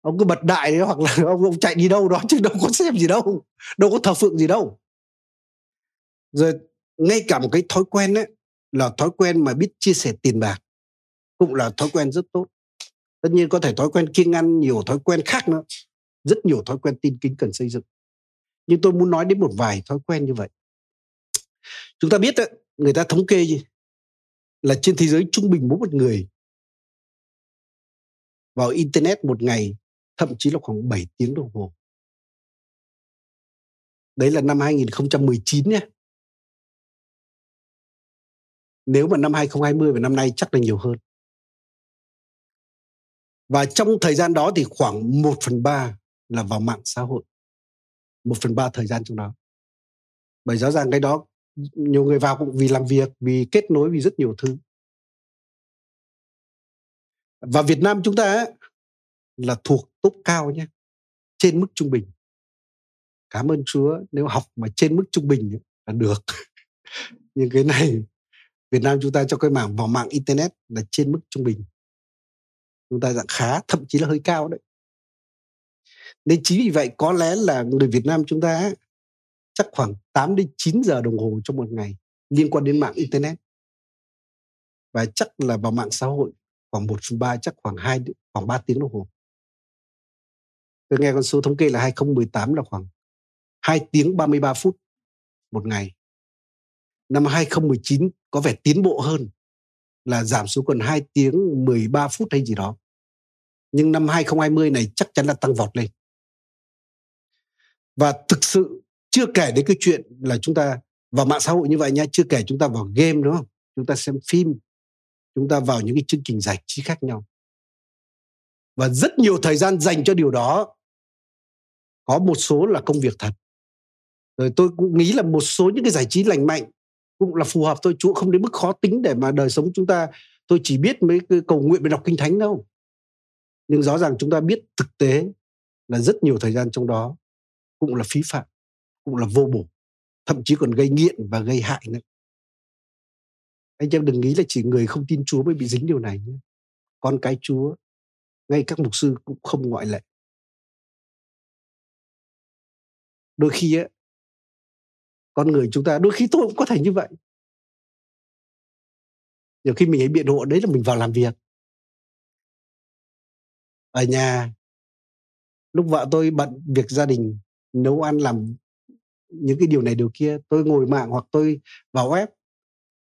Ông cứ bật đại đấy hoặc là ông, ông chạy đi đâu đó chứ đâu có xem gì đâu đâu có thờ phượng gì đâu. Rồi ngay cả một cái thói quen ấy là thói quen mà biết chia sẻ tiền bạc cũng là thói quen rất tốt tất nhiên có thể thói quen kiêng ăn nhiều thói quen khác nữa rất nhiều thói quen tin kính cần xây dựng nhưng tôi muốn nói đến một vài thói quen như vậy chúng ta biết đấy, người ta thống kê gì là trên thế giới trung bình mỗi một người vào internet một ngày thậm chí là khoảng 7 tiếng đồng hồ. Đấy là năm 2019 nhé. Nếu mà năm 2020 và năm nay chắc là nhiều hơn. Và trong thời gian đó thì khoảng 1 phần 3 là vào mạng xã hội. 1 phần 3 thời gian trong đó. Bởi rõ ràng cái đó nhiều người vào cũng vì làm việc, vì kết nối, vì rất nhiều thứ. và Việt Nam chúng ta là thuộc top cao nhé trên mức trung bình cảm ơn Chúa nếu học mà trên mức trung bình là được nhưng cái này Việt Nam chúng ta cho cái mảng vào mạng internet là trên mức trung bình chúng ta dạng khá, thậm chí là hơi cao đấy nên chính vì vậy có lẽ là người Việt Nam chúng ta chắc khoảng 8 đến 9 giờ đồng hồ trong một ngày liên quan đến mạng internet và chắc là vào mạng xã hội khoảng 1 phần 3 chắc khoảng 2 khoảng 3 tiếng đồng hồ. Tôi nghe con số thống kê là 2018 là khoảng 2 tiếng 33 phút một ngày. Năm 2019 có vẻ tiến bộ hơn là giảm xuống còn 2 tiếng 13 phút hay gì đó. Nhưng năm 2020 này chắc chắn là tăng vọt lên. Và thực sự chưa kể đến cái chuyện là chúng ta vào mạng xã hội như vậy nha, chưa kể chúng ta vào game đúng không? Chúng ta xem phim, chúng ta vào những cái chương trình giải trí khác nhau. Và rất nhiều thời gian dành cho điều đó. Có một số là công việc thật. Rồi tôi cũng nghĩ là một số những cái giải trí lành mạnh cũng là phù hợp thôi. Chú không đến mức khó tính để mà đời sống chúng ta tôi chỉ biết mấy cái cầu nguyện về đọc kinh thánh đâu. Nhưng rõ ràng chúng ta biết thực tế là rất nhiều thời gian trong đó cũng là phí phạm, cũng là vô bổ, thậm chí còn gây nghiện và gây hại nữa anh em đừng nghĩ là chỉ người không tin Chúa mới bị dính điều này nhé. Con cái Chúa, ngay các mục sư cũng không ngoại lệ. Đôi khi á, con người chúng ta, đôi khi tôi cũng có thể như vậy. Nhiều khi mình ấy biện hộ đấy là mình vào làm việc. Ở nhà, lúc vợ tôi bận việc gia đình, nấu ăn làm những cái điều này điều kia, tôi ngồi mạng hoặc tôi vào web.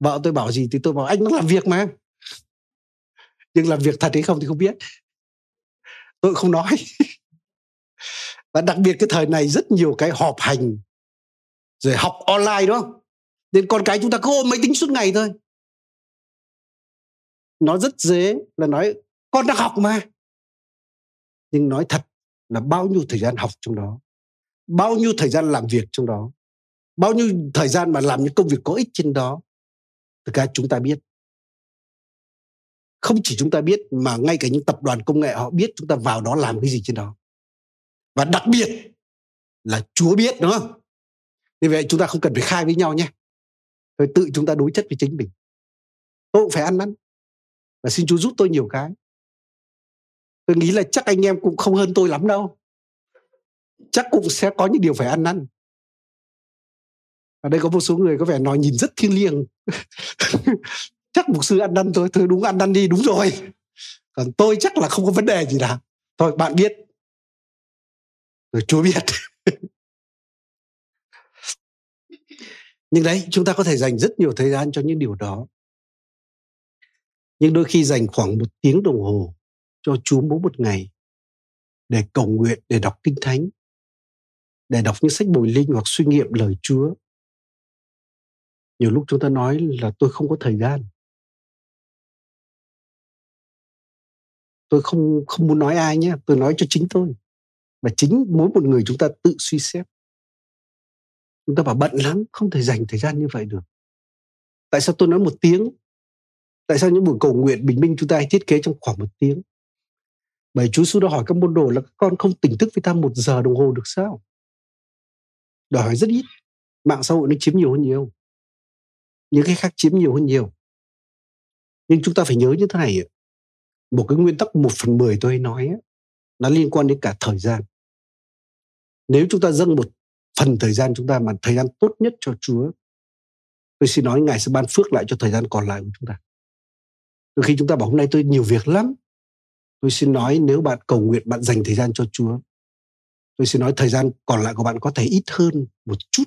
Vợ tôi bảo gì thì tôi bảo anh nó làm việc mà. Nhưng làm việc thật hay không thì không biết. Tôi không nói. Và đặc biệt cái thời này rất nhiều cái họp hành rồi học online đó nên con cái chúng ta cứ ôm máy tính suốt ngày thôi. Nó rất dễ là nói con đang học mà nhưng nói thật là bao nhiêu thời gian học trong đó, bao nhiêu thời gian làm việc trong đó, bao nhiêu thời gian mà làm những công việc có ích trên đó, thực ra chúng ta biết. Không chỉ chúng ta biết mà ngay cả những tập đoàn công nghệ họ biết chúng ta vào đó làm cái gì trên đó. Và đặc biệt là chúa biết, đúng không? Như vậy chúng ta không cần phải khai với nhau nhé. Rồi tự chúng ta đối chất với chính mình. Tôi cũng phải ăn năn. Và xin chúa giúp tôi nhiều cái tôi nghĩ là chắc anh em cũng không hơn tôi lắm đâu. Chắc cũng sẽ có những điều phải ăn năn. Ở đây có một số người có vẻ nói nhìn rất thiêng liêng. Chắc mục sư ăn năn thôi thôi đúng ăn năn đi, đúng rồi. Còn tôi chắc là không có vấn đề gì cả. Thôi, bạn biết. Rồi, chúa biết. Nhưng đấy, chúng ta có thể dành rất nhiều thời gian cho những điều đó. Nhưng đôi khi dành khoảng một tiếng đồng hồ cho chúa mỗi một ngày để cầu nguyện, để đọc kinh thánh, để đọc những sách bồi linh hoặc suy nghiệm lời chúa. Nhiều lúc chúng ta nói là tôi không có thời gian. Tôi không không muốn nói ai nhé, tôi nói cho chính tôi. Và chính mỗi một người chúng ta tự suy xét. Chúng ta bảo bận lắm, không thể dành thời gian như vậy được. Tại sao tôi nói một tiếng? Tại sao những buổi cầu nguyện bình minh chúng ta hay thiết kế trong khoảng một tiếng? Bởi Chúa Giêsu đã hỏi các môn đồ là các con không tỉnh thức với ta một giờ đồng hồ được sao? Đòi hỏi rất ít. Mạng xã hội nó chiếm nhiều hơn nhiều. Những cái khác chiếm nhiều hơn nhiều. Nhưng chúng ta phải nhớ như thế này một cái nguyên tắc một phần mười tôi hay nói nó liên quan đến cả thời gian. Nếu chúng ta dâng một phần thời gian chúng ta mà thời gian tốt nhất cho Chúa, tôi xin nói ngài sẽ ban phước lại cho thời gian còn lại của chúng ta. Đôi khi chúng ta bảo hôm nay tôi nhiều việc lắm tôi xin nói nếu bạn cầu nguyện bạn dành thời gian cho Chúa tôi xin nói thời gian còn lại của bạn có thể ít hơn một chút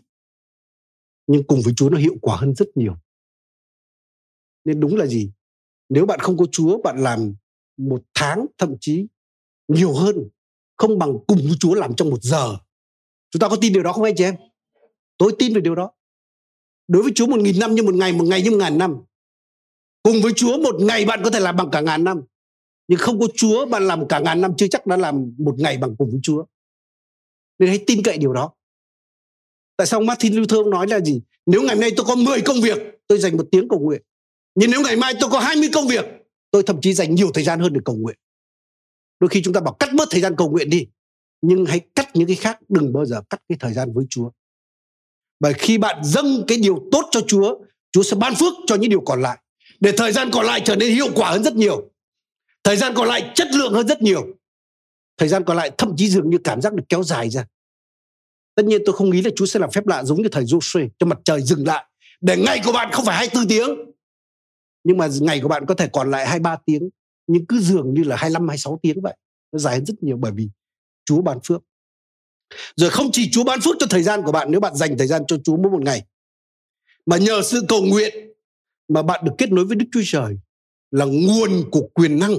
nhưng cùng với Chúa nó hiệu quả hơn rất nhiều. Nên đúng là gì? Nếu bạn không có Chúa, bạn làm một tháng thậm chí nhiều hơn, không bằng cùng với Chúa làm trong một giờ. Chúng ta có tin điều đó không anh chị em? Tôi tin về điều đó. Đối với Chúa một nghìn năm như một ngày, một ngày như một ngàn năm. Cùng với Chúa một ngày bạn có thể làm bằng cả ngàn năm. Nhưng không có Chúa bạn làm cả ngàn năm chưa chắc đã làm một ngày bằng cùng với Chúa. Nên hãy tin cậy điều đó. Tại sao Martin Luther nói là gì? Nếu ngày nay tôi có 10 công việc, tôi dành một tiếng cầu nguyện. Nhưng nếu ngày mai tôi có 20 công việc, tôi thậm chí dành nhiều thời gian hơn để cầu nguyện đôi khi chúng ta bảo cắt bớt thời gian cầu nguyện đi nhưng hãy cắt những cái khác đừng bao giờ cắt cái thời gian với Chúa bởi khi bạn dâng cái điều tốt cho Chúa Chúa sẽ ban phước cho những điều còn lại để thời gian còn lại trở nên hiệu quả hơn rất nhiều thời gian còn lại chất lượng hơn rất nhiều. Thời gian còn lại thậm chí dường như cảm giác được kéo dài ra. Tất nhiên tôi không nghĩ là Chúa sẽ làm phép lạ giống như thời Joshua cho mặt trời dừng lại để ngày của bạn không phải 24 tiếng. Nhưng mà ngày của bạn có thể còn lại 23 tiếng nhưng cứ dường như là 25 26 tiếng vậy. Nó dài hơn rất nhiều bởi vì Chúa ban phước. Rồi không chỉ Chúa ban phước cho thời gian của bạn nếu bạn dành thời gian cho Chúa mỗi một ngày mà nhờ sự cầu nguyện mà bạn được kết nối với Đức Chúa Trời là nguồn của quyền năng,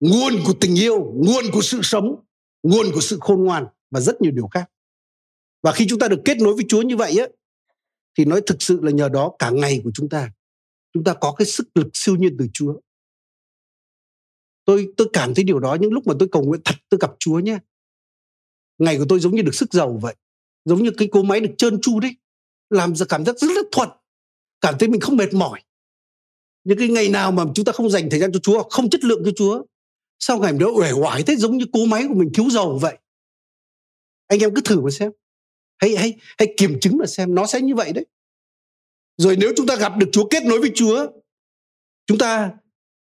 nguồn của tình yêu, nguồn của sự sống, nguồn của sự khôn ngoan và rất nhiều điều khác. Và khi chúng ta được kết nối với Chúa như vậy á thì nói thực sự là nhờ đó cả ngày của chúng ta chúng ta có cái sức lực siêu nhiên từ Chúa. Tôi tôi cảm thấy điều đó những lúc mà tôi cầu nguyện thật tôi gặp Chúa nhé. Ngày của tôi giống như được sức giàu vậy. Giống như cái cỗ máy được trơn tru đấy. Làm ra cảm giác rất là thuận. Cảm thấy mình không mệt mỏi. Những cái ngày nào mà chúng ta không dành thời gian cho Chúa, không chất lượng cho Chúa. Sau ngày đó uể oải thế giống như cỗ máy của mình cứu dầu vậy. Anh em cứ thử mà xem. Hãy hãy hãy kiểm chứng mà xem nó sẽ như vậy đấy. Rồi nếu chúng ta gặp được Chúa kết nối với Chúa, chúng ta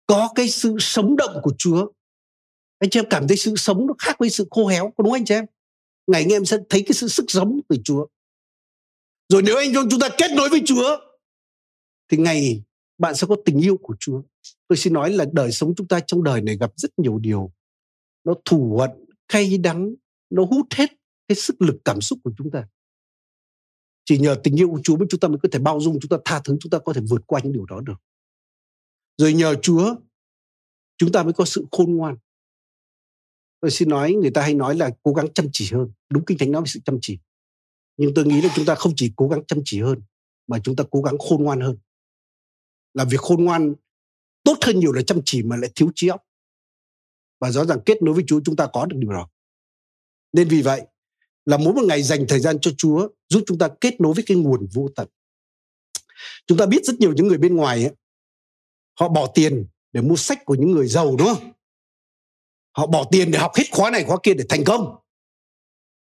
có cái sự sống động của Chúa. Anh chị em cảm thấy sự sống nó khác với sự khô héo, có đúng anh chị em? Ngày anh em sẽ thấy cái sự sức sống từ Chúa. Rồi nếu anh chúng ta kết nối với Chúa, thì ngày bạn sẽ có tình yêu của Chúa. Tôi xin nói là đời sống chúng ta trong đời này gặp rất nhiều điều. Nó thù hận, cay đắng, nó hút hết cái sức lực cảm xúc của chúng ta. Chỉ nhờ tình yêu của Chúa mới chúng ta mới có thể bao dung chúng ta tha thứ chúng ta có thể vượt qua những điều đó được. Rồi nhờ Chúa chúng ta mới có sự khôn ngoan. Tôi xin nói người ta hay nói là cố gắng chăm chỉ hơn. Đúng kinh thánh nói về sự chăm chỉ. Nhưng tôi nghĩ là chúng ta không chỉ cố gắng chăm chỉ hơn mà chúng ta cố gắng khôn ngoan hơn. Làm việc khôn ngoan tốt hơn nhiều là chăm chỉ mà lại thiếu trí óc và rõ ràng kết nối với Chúa chúng ta có được điều đó nên vì vậy là mỗi một ngày dành thời gian cho Chúa giúp chúng ta kết nối với cái nguồn vô tận. Chúng ta biết rất nhiều những người bên ngoài ấy, họ bỏ tiền để mua sách của những người giàu đúng không? Họ bỏ tiền để học hết khóa này khóa kia để thành công.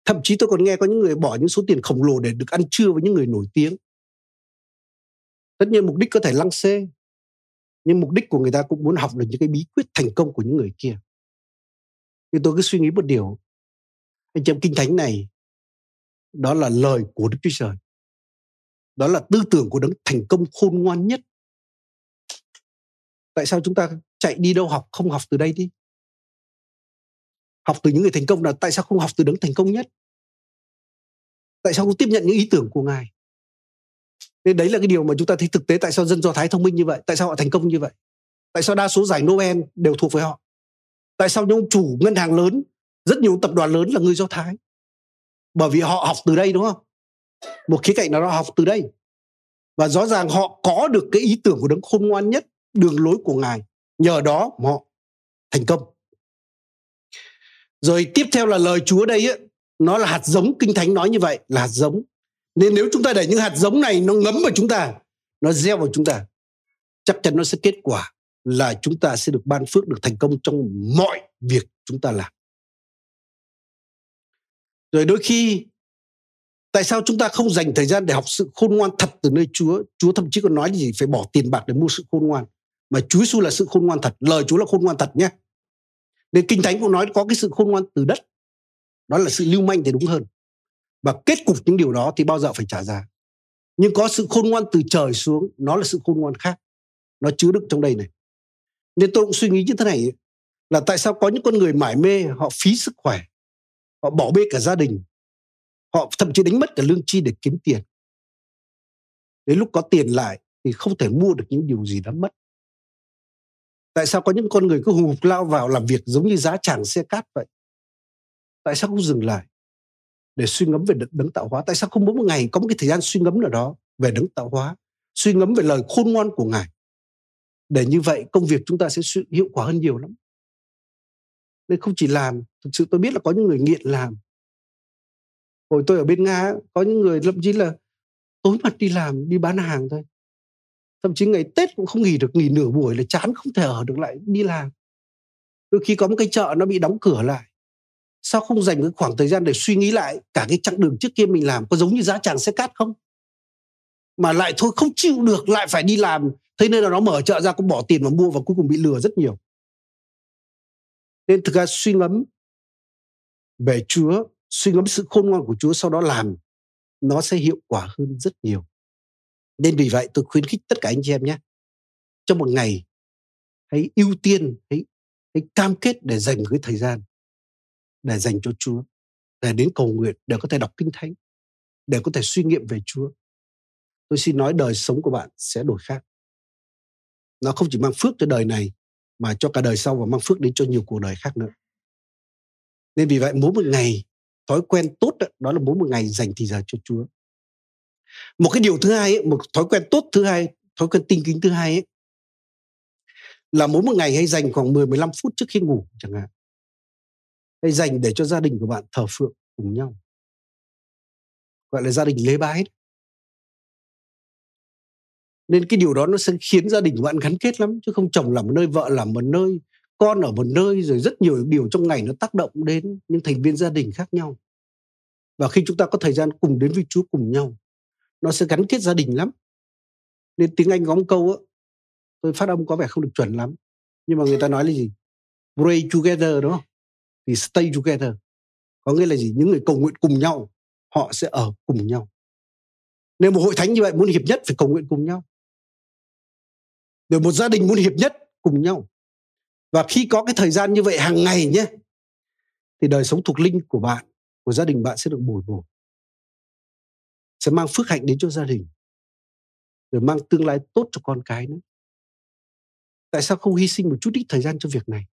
Thậm chí tôi còn nghe có những người bỏ những số tiền khổng lồ để được ăn trưa với những người nổi tiếng. Tất nhiên mục đích có thể lăng xê, nhưng mục đích của người ta cũng muốn học được những cái bí quyết thành công của những người kia. Nhưng tôi cứ suy nghĩ một điều, anh chị em kinh thánh này đó là lời của Đức Chúa Trời. Đó là tư tưởng của đấng thành công khôn ngoan nhất. Tại sao chúng ta chạy đi đâu học không học từ đây đi? Học từ những người thành công là tại sao không học từ đấng thành công nhất? Tại sao không tiếp nhận những ý tưởng của Ngài? Nên đấy là cái điều mà chúng ta thấy thực tế tại sao dân Do Thái thông minh như vậy, tại sao họ thành công như vậy? Tại sao đa số giải Nobel đều thuộc về họ? Tại sao những chủ ngân hàng lớn rất nhiều tập đoàn lớn là người do thái bởi vì họ học từ đây đúng không một khía cạnh nào đó học từ đây và rõ ràng họ có được cái ý tưởng của đấng khôn ngoan nhất đường lối của ngài nhờ đó mà họ thành công rồi tiếp theo là lời chúa đây ấy, nó là hạt giống kinh thánh nói như vậy là hạt giống nên nếu chúng ta để những hạt giống này nó ngấm vào chúng ta nó gieo vào chúng ta chắc chắn nó sẽ kết quả là chúng ta sẽ được ban phước được thành công trong mọi việc chúng ta làm rồi đôi khi tại sao chúng ta không dành thời gian để học sự khôn ngoan thật từ nơi Chúa? Chúa thậm chí còn nói gì phải bỏ tiền bạc để mua sự khôn ngoan. Mà Chúa Giêsu là sự khôn ngoan thật, lời Chúa là khôn ngoan thật nhé. Nên Kinh Thánh cũng nói có cái sự khôn ngoan từ đất. Đó là sự lưu manh thì đúng hơn. Và kết cục những điều đó thì bao giờ phải trả giá. Nhưng có sự khôn ngoan từ trời xuống, nó là sự khôn ngoan khác. Nó chứa đựng trong đây này. Nên tôi cũng suy nghĩ như thế này là tại sao có những con người mải mê họ phí sức khỏe họ bỏ bê cả gia đình họ thậm chí đánh mất cả lương chi để kiếm tiền đến lúc có tiền lại thì không thể mua được những điều gì đã mất tại sao có những con người cứ hùng hục lao vào làm việc giống như giá tràng xe cát vậy tại sao không dừng lại để suy ngẫm về đấng tạo hóa. Tại sao không mỗi một ngày có một cái thời gian suy ngẫm nào đó về đấng tạo hóa, suy ngẫm về lời khôn ngoan của ngài? Để như vậy công việc chúng ta sẽ hiệu quả hơn nhiều lắm. Nên không chỉ làm, thực sự tôi biết là có những người nghiện làm. Hồi tôi ở bên nga có những người thậm chí là tối mặt đi làm, đi bán hàng thôi. Thậm chí ngày tết cũng không nghỉ được, nghỉ nửa buổi là chán không thể ở được lại đi làm. Đôi khi có một cái chợ nó bị đóng cửa lại sao không dành cái khoảng thời gian để suy nghĩ lại cả cái chặng đường trước kia mình làm có giống như giá tràng xe cát không? Mà lại thôi không chịu được lại phải đi làm thế nên là nó mở chợ ra cũng bỏ tiền mà mua và cuối cùng bị lừa rất nhiều. Nên thực ra suy ngẫm về Chúa suy ngẫm sự khôn ngoan của Chúa sau đó làm nó sẽ hiệu quả hơn rất nhiều. Nên vì vậy tôi khuyến khích tất cả anh chị em nhé trong một ngày hãy ưu tiên hãy, hãy cam kết để dành cái thời gian để dành cho Chúa để đến cầu nguyện để có thể đọc kinh thánh để có thể suy nghiệm về Chúa. Tôi xin nói đời sống của bạn sẽ đổi khác. Nó không chỉ mang phước cho đời này mà cho cả đời sau và mang phước đến cho nhiều cuộc đời khác nữa. Nên vì vậy mỗi một ngày thói quen tốt đó, đó là mỗi một ngày dành thì giờ cho Chúa. Một cái điều thứ hai ấy, một thói quen tốt thứ hai thói quen tinh kính thứ hai ấy, là mỗi một ngày hãy dành khoảng 10 15 phút trước khi ngủ chẳng hạn. Hãy dành để cho gia đình của bạn thờ phượng cùng nhau. Gọi là gia đình lễ bái. Nên cái điều đó nó sẽ khiến gia đình của bạn gắn kết lắm chứ không chồng làm một nơi, vợ làm một nơi, con ở một nơi rồi rất nhiều điều trong ngày nó tác động đến những thành viên gia đình khác nhau. Và khi chúng ta có thời gian cùng đến với Chúa cùng nhau nó sẽ gắn kết gia đình lắm nên tiếng anh có một câu á tôi phát âm có vẻ không được chuẩn lắm nhưng mà người ta nói là gì pray together đúng không thì stay together. Có nghĩa là gì? Những người cầu nguyện cùng nhau, họ sẽ ở cùng nhau. Nếu một hội thánh như vậy muốn hiệp nhất phải cầu nguyện cùng nhau. Rồi một gia đình muốn hiệp nhất cùng nhau. Và khi có cái thời gian như vậy hàng ngày nhé, thì đời sống thuộc linh của bạn, của gia đình bạn sẽ được bồi bổ. Sẽ mang phước hạnh đến cho gia đình. Rồi mang tương lai tốt cho con cái nữa. Tại sao không hy sinh một chút ít thời gian cho việc này?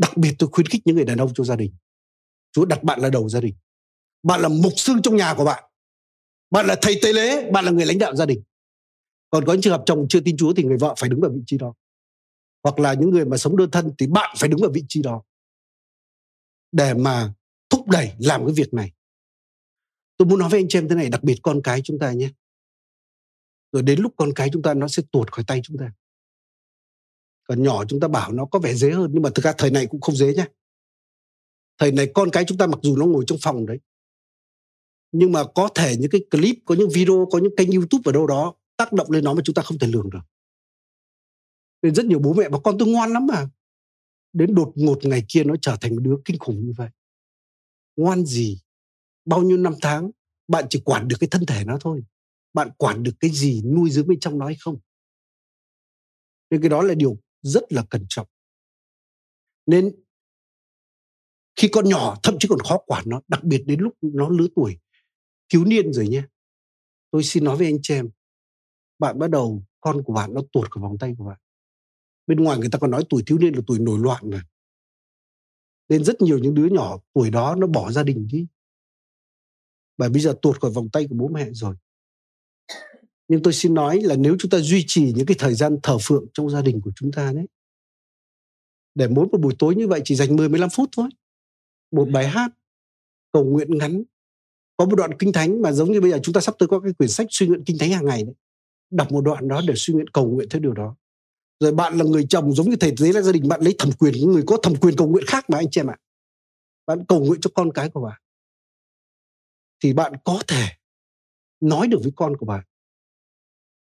Đặc biệt tôi khuyến khích những người đàn ông trong gia đình. Chúa đặt bạn là đầu gia đình. Bạn là mục sư trong nhà của bạn. Bạn là thầy tế lễ, bạn là người lãnh đạo gia đình. Còn có những trường hợp chồng chưa tin chúa thì người vợ phải đứng ở vị trí đó. Hoặc là những người mà sống đơn thân thì bạn phải đứng ở vị trí đó. Để mà thúc đẩy làm cái việc này. Tôi muốn nói với anh chị em thế này, đặc biệt con cái chúng ta nhé. Rồi đến lúc con cái chúng ta, nó sẽ tuột khỏi tay chúng ta còn nhỏ chúng ta bảo nó có vẻ dễ hơn, nhưng mà thực ra thời này cũng không dễ nhé thời này con cái chúng ta mặc dù nó ngồi trong phòng đấy, nhưng mà có thể những cái clip, có những video, có những kênh youtube ở đâu đó tác động lên nó mà chúng ta không thể lường được. Nên rất nhiều bố mẹ bảo con tôi ngoan lắm mà. Đến đột ngột ngày kia nó trở thành một đứa kinh khủng như vậy. Ngoan gì? Bao nhiêu năm tháng, bạn chỉ quản được cái thân thể nó thôi. Bạn quản được cái gì nuôi dưỡng bên trong nó hay không? Nên cái đó là điều rất là cẩn trọng. Nên khi con nhỏ, thậm chí còn khó quản nó, đặc biệt đến lúc nó lứa tuổi, thiếu niên rồi nhé tôi xin nói với anh chị em, bạn bắt đầu, con của bạn nó tuột khỏi vòng tay của bạn. Bên ngoài người ta còn nói tuổi thiếu niên là tuổi nổi loạn mà. Nên rất nhiều những đứa nhỏ tuổi đó nó bỏ gia đình đi. Bởi bây giờ tuột khỏi vòng tay của bố mẹ rồi nhưng tôi xin nói là nếu chúng ta duy trì những cái thời gian thờ phượng trong gia đình của chúng ta đấy để mỗi một buổi tối như vậy chỉ dành 10 15 phút thôi. Một bài hát cầu nguyện ngắn có một đoạn kinh thánh mà giống như bây giờ chúng ta sắp tới có cái quyển sách suy nguyện kinh thánh hàng ngày đấy. Đọc một đoạn đó để suy nguyện cầu nguyện theo điều đó. Rồi bạn là người chồng giống như thầy tế là gia đình bạn lấy thẩm quyền những người có thẩm quyền cầu nguyện khác mà anh chị em ạ. Bạn cầu nguyện cho con cái của bạn thì bạn có thể nói được với con của bạn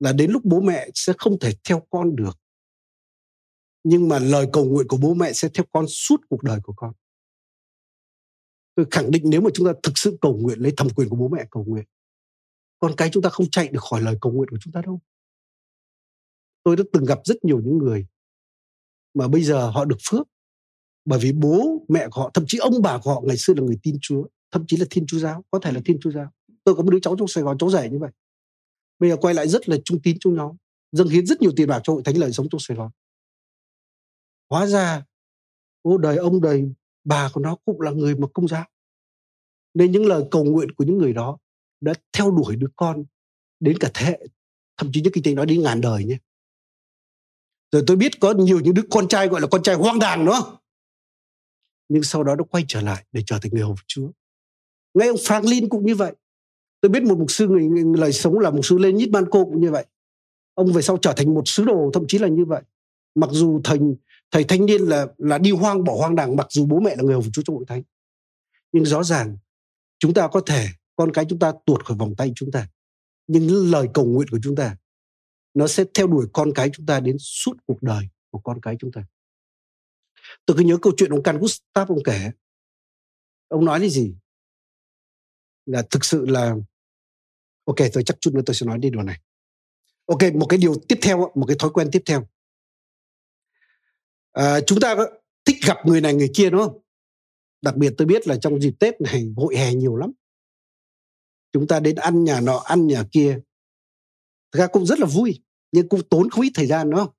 là đến lúc bố mẹ sẽ không thể theo con được. Nhưng mà lời cầu nguyện của bố mẹ sẽ theo con suốt cuộc đời của con. Tôi khẳng định nếu mà chúng ta thực sự cầu nguyện, lấy thẩm quyền của bố mẹ cầu nguyện, con cái chúng ta không chạy được khỏi lời cầu nguyện của chúng ta đâu. Tôi đã từng gặp rất nhiều những người mà bây giờ họ được phước bởi vì bố mẹ của họ, thậm chí ông bà của họ ngày xưa là người tin chúa, thậm chí là thiên chúa giáo, có thể là thiên chúa giáo. Tôi có một đứa cháu trong sài gòn, cháu rể như vậy bây giờ quay lại rất là trung tín trong nhóm, dâng hiến rất nhiều tiền bạc cho hội thánh lời sống trong sài gòn. Hóa ra, ô đời ông đời bà của nó cũng là người mà công giáo. Nên những lời cầu nguyện của những người đó đã theo đuổi đứa con đến cả thế hệ, thậm chí những kinh tế nói đến ngàn đời nhé. Rồi tôi biết có nhiều những đứa con trai gọi là con trai hoang đàng nữa. Nhưng sau đó nó quay trở lại để trở thành người hầu chúa. Ngay ông Franklin cũng như vậy tôi biết một mục sư người, người lời sống là mục sư lên nhít ban cô cũng như vậy. Ông về sau trở thành một sứ đồ thậm chí là như vậy. Mặc dù thành thầy thanh niên là là đi hoang bỏ hoang đảng mặc dù bố mẹ là người hầu chúa trong hội thánh. Nhưng rõ ràng chúng ta có thể con cái chúng ta tuột khỏi vòng tay chúng ta. Nhưng lời cầu nguyện của chúng ta nó sẽ theo đuổi con cái chúng ta đến suốt cuộc đời của con cái chúng ta. Tôi cứ nhớ câu chuyện ông Can Gustav ông kể. Ông nói là gì? Là thực sự là ok tôi chắc chút nữa tôi sẽ nói đi điều này. Ok một cái điều tiếp theo một cái thói quen tiếp theo. À, chúng ta thích gặp người này người kia đúng không? Đặc biệt tôi biết là trong dịp tết này hội hè nhiều lắm. Chúng ta đến ăn nhà nọ ăn nhà kia. Thực ra cũng rất là vui nhưng cũng tốn không ít thời gian đúng không?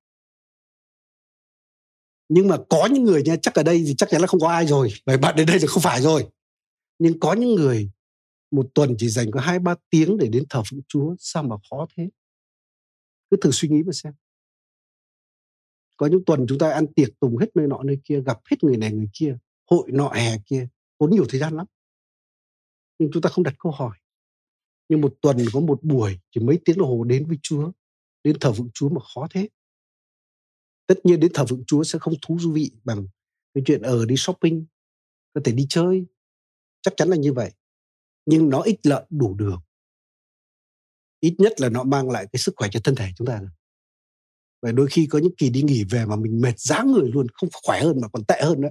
Nhưng mà có những người nha chắc ở đây thì chắc chắn là không có ai rồi. Bởi bạn đến đây thì không phải rồi. Nhưng có những người một tuần chỉ dành có hai ba tiếng để đến thờ phượng Chúa, sao mà khó thế? Cứ thử suy nghĩ mà xem. Có những tuần chúng ta ăn tiệc tùng hết nơi nọ nơi kia, gặp hết người này người kia, hội nọ hè kia, tốn nhiều thời gian lắm. Nhưng chúng ta không đặt câu hỏi. Nhưng một tuần có một buổi, chỉ mấy tiếng đồng hồ đến với Chúa, đến thờ phượng Chúa mà khó thế. Tất nhiên đến thờ phượng Chúa sẽ không thú vị bằng cái chuyện ở đi shopping, có thể đi chơi. Chắc chắn là như vậy nhưng nó ích lợi đủ đường ít nhất là nó mang lại cái sức khỏe cho thân thể chúng ta và đôi khi có những kỳ đi nghỉ về mà mình mệt giá người luôn không khỏe hơn mà còn tệ hơn nữa.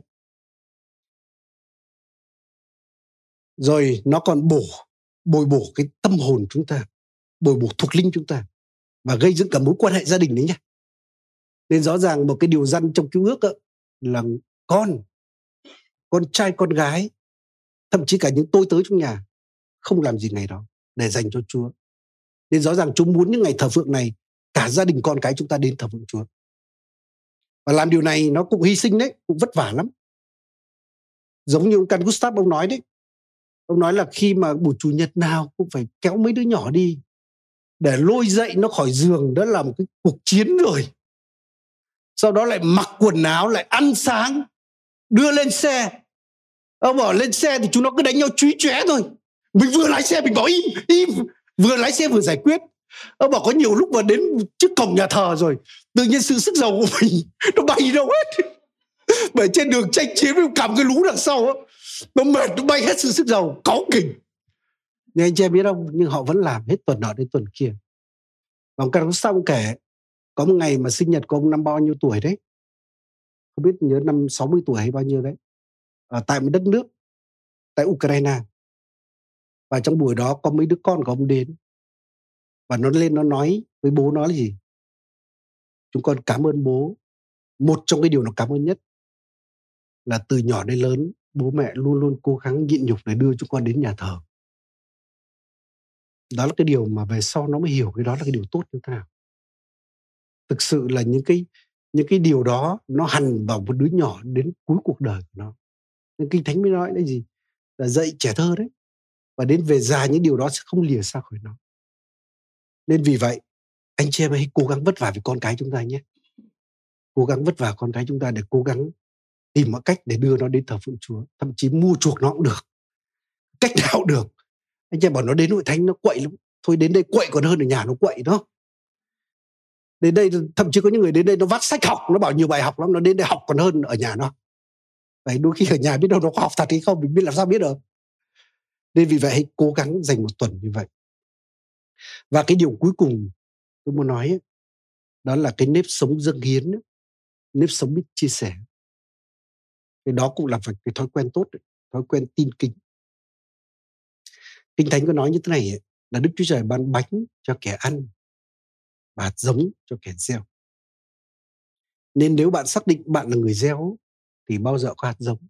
Rồi nó còn bổ bồi bổ cái tâm hồn chúng ta bồi bổ thuộc linh chúng ta và gây dựng cả mối quan hệ gia đình đấy nhé nên rõ ràng một cái điều răn trong cứu ước đó, là con con trai con gái thậm chí cả những tôi tới trong nhà không làm gì ngày đó để dành cho Chúa. Nên rõ ràng chúng muốn những ngày thờ phượng này, cả gia đình con cái chúng ta đến thờ phượng Chúa. Và làm điều này nó cũng hy sinh đấy, cũng vất vả lắm. Giống như ông Can Gustav ông nói đấy, ông nói là khi mà buổi chủ nhật nào cũng phải kéo mấy đứa nhỏ đi để lôi dậy nó khỏi giường, đó là một cái cuộc chiến rồi. Sau đó lại mặc quần áo, lại ăn sáng, đưa lên xe. Ông bảo, lên xe thì chúng nó cứ đánh nhau chúi chóe thôi mình vừa lái xe mình bảo, im im. Vừa lái xe vừa giải quyết. Ông bảo có nhiều lúc mà đến trước cổng nhà thờ rồi, tự nhiên sự sức giàu của mình nó bay đâu hết. Bởi trên đường tranh chiến với cầm cái lũ đằng sau á, nó mệt, nó bay hết sự sức giàu, cáu kỉnh. Nhưng anh chị em biết không? Nhưng họ vẫn làm hết tuần nọ đến tuần kia. Và ông xong kể, có một ngày mà sinh nhật của ông năm bao nhiêu tuổi đấy? Không biết, nhớ năm 60 tuổi hay bao nhiêu đấy. Ở tại một đất nước, tại Ukraine và trong buổi đó có mấy đứa con của ông đến. Và nó lên nó nói với bố nó là gì? Chúng con cảm ơn bố. Một trong cái điều nó cảm ơn nhất là từ nhỏ đến lớn, bố mẹ luôn luôn cố gắng nhịn nhục để đưa chúng con đến nhà thờ. Đó là cái điều mà về sau nó mới hiểu cái đó là cái điều tốt như thế nào. Thực sự là những cái những cái điều đó nó hằn vào một đứa nhỏ đến cuối cuộc đời của nó. Nên kinh thánh mới nói là gì? Là dạy trẻ thơ đấy và đến về già những điều đó sẽ không lìa xa khỏi nó. Nên vì vậy, anh chị em hãy cố gắng vất vả với con cái chúng ta nhé. Cố gắng vất vả con cái chúng ta để cố gắng tìm mọi cách để đưa nó đến thờ phượng Chúa. Thậm chí mua chuộc nó cũng được. Cách nào cũng được. Anh chị bảo nó đến hội thánh nó quậy lắm. Thôi đến đây quậy còn hơn ở nhà nó quậy đó đến đây, thậm chí có những người đến đây nó vắt sách học, nó bảo nhiều bài học lắm, nó đến đây học còn hơn ở nhà nó. Vậy đôi khi ở nhà biết đâu nó có học thật hay không, mình biết làm sao biết được nên vì vậy hãy cố gắng dành một tuần như vậy. Và cái điều cuối cùng tôi muốn nói ấy, đó là cái nếp sống dâng hiến nếp sống biết chia sẻ. Cái đó cũng là phải cái thói quen tốt thói quen tin kính. Kinh thánh có nói như thế này ấy, là đức chúa trời ban bánh cho kẻ ăn và hạt giống cho kẻ gieo. Nên nếu bạn xác định bạn là người gieo thì bao giờ có hạt giống.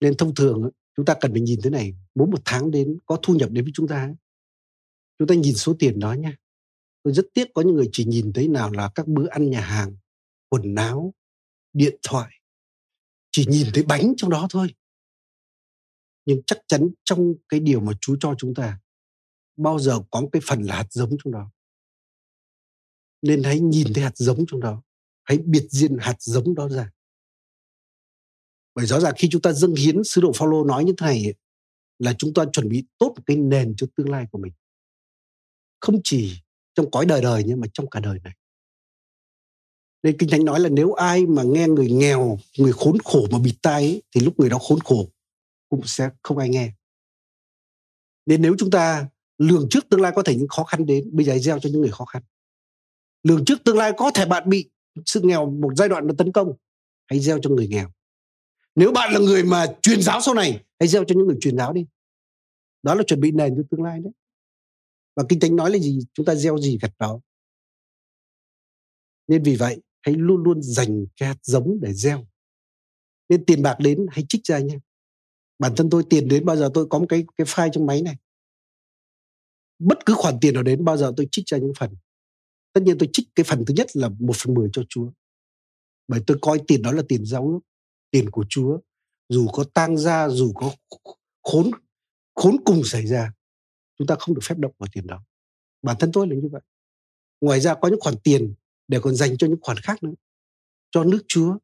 Nên thông thường chúng ta cần phải nhìn thế này mỗi một tháng đến có thu nhập đến với chúng ta chúng ta nhìn số tiền đó nha. Tôi rất tiếc có những người chỉ nhìn thấy nào là các bữa ăn nhà hàng, quần áo, điện thoại, chỉ nhìn thấy bánh trong đó thôi. Nhưng chắc chắn trong cái điều mà chú cho chúng ta, bao giờ có một cái phần là hạt giống trong đó. Nên hãy nhìn thấy hạt giống trong đó. Hãy biệt diện hạt giống đó ra bởi rõ ràng khi chúng ta dâng hiến sứ đồ Phaolô nói như thế này là chúng ta chuẩn bị tốt một cái nền cho tương lai của mình. Không chỉ trong cõi đời đời nhưng mà trong cả đời này. Nên kinh thánh nói là nếu ai mà nghe người nghèo người khốn khổ mà bịt tai ấy, thì lúc người đó khốn khổ cũng sẽ không ai nghe. Nên nếu chúng ta lường trước tương lai có thể những khó khăn đến bây giờ gieo cho những người khó khăn. Lường trước tương lai có thể bạn bị sự nghèo một giai đoạn nó tấn công hãy gieo cho người nghèo nếu bạn là người mà truyền giáo sau này, hãy gieo cho những người truyền giáo đi. Đó là chuẩn bị nền cho tương lai đấy. Và kinh thánh nói là gì? Chúng ta gieo gì gặt đó. Nên vì vậy, hãy luôn luôn dành cái hạt giống để gieo. Nên tiền bạc đến, hãy trích ra nha. Bản thân tôi, tiền đến bao giờ tôi có một cái cái file trong máy này. Bất cứ khoản tiền nào đến, bao giờ tôi trích ra những phần. Tất nhiên tôi trích cái phần thứ nhất là một phần mười cho Chúa. Bởi tôi coi tiền đó là tiền giao ước tiền của Chúa, dù có tang ra dù có khốn khốn cùng xảy ra, chúng ta không được phép động vào tiền đó. Bản thân tôi là như vậy. Ngoài ra có những khoản tiền để còn dành cho những khoản khác nữa, cho nước Chúa,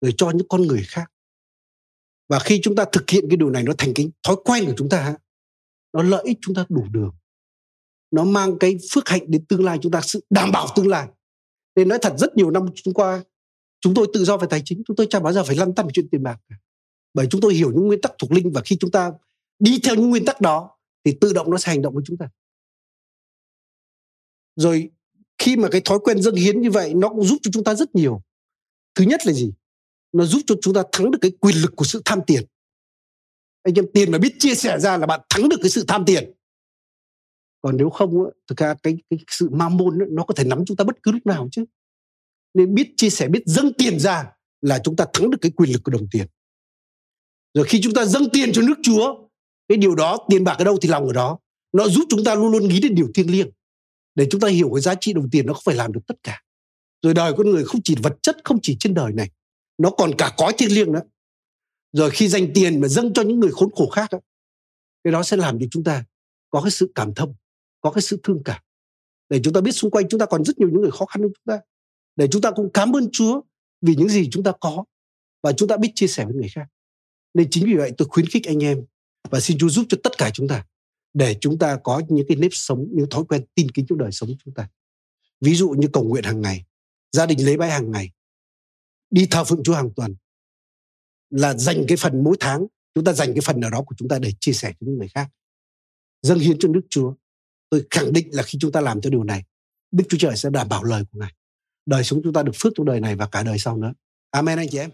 rồi cho những con người khác. Và khi chúng ta thực hiện cái điều này nó thành cái thói quen của chúng ta nó lợi ích chúng ta đủ đường nó mang cái phước hạnh đến tương lai, chúng ta sự đảm bảo tương lai. Nên nói thật, rất nhiều năm chúng qua chúng tôi tự do về tài chính, chúng tôi chẳng bao giờ phải lăn tăn về chuyện tiền bạc bởi chúng tôi hiểu những nguyên tắc thuộc linh và khi chúng ta đi theo những nguyên tắc đó thì tự động nó sẽ hành động với chúng ta. Rồi khi mà cái thói quen dâng hiến như vậy, nó cũng giúp cho chúng ta rất nhiều. Thứ nhất là gì? Nó giúp cho chúng ta thắng được cái quyền lực của sự tham tiền. Anh em, tiền mà biết chia sẻ ra là bạn thắng được cái sự tham tiền. Còn nếu không thực ra cái cái sự ma môn nó có thể nắm chúng ta bất cứ lúc nào chứ nên biết chia sẻ biết dâng tiền ra là chúng ta thắng được cái quyền lực của đồng tiền. Rồi khi chúng ta dâng tiền cho nước chúa cái điều đó tiền bạc ở đâu thì lòng ở đó. Nó giúp chúng ta luôn luôn nghĩ đến điều thiêng liêng. Để chúng ta hiểu cái giá trị đồng tiền nó không phải làm được tất cả. Rồi đời con người không chỉ vật chất không chỉ trên đời này. Nó còn cả cõi thiêng liêng nữa. Rồi khi dành tiền mà dâng cho những người khốn khổ khác đó, cái đó sẽ làm cho chúng ta có cái sự cảm thông có cái sự thương cảm. Để chúng ta biết xung quanh chúng ta còn rất nhiều những người khó khăn hơn chúng ta để chúng ta cũng cảm ơn Chúa vì những gì chúng ta có và chúng ta biết chia sẻ với người khác. Nên chính vì vậy tôi khuyến khích anh em và xin Chúa giúp cho tất cả chúng ta để chúng ta có những cái nếp sống, những thói quen tin kính trong đời sống chúng ta. Ví dụ như cầu nguyện hàng ngày, gia đình lấy bái hàng ngày, đi thờ phượng Chúa hàng tuần là dành cái phần mỗi tháng, chúng ta dành cái phần nào đó của chúng ta để chia sẻ cho những người khác. Dâng hiến cho Đức Chúa. Tôi khẳng định là khi chúng ta làm cho điều này, Đức Chúa Trời sẽ đảm bảo lời của Ngài đời sống chúng ta được phước trong đời này và cả đời sau nữa. Amen anh chị em.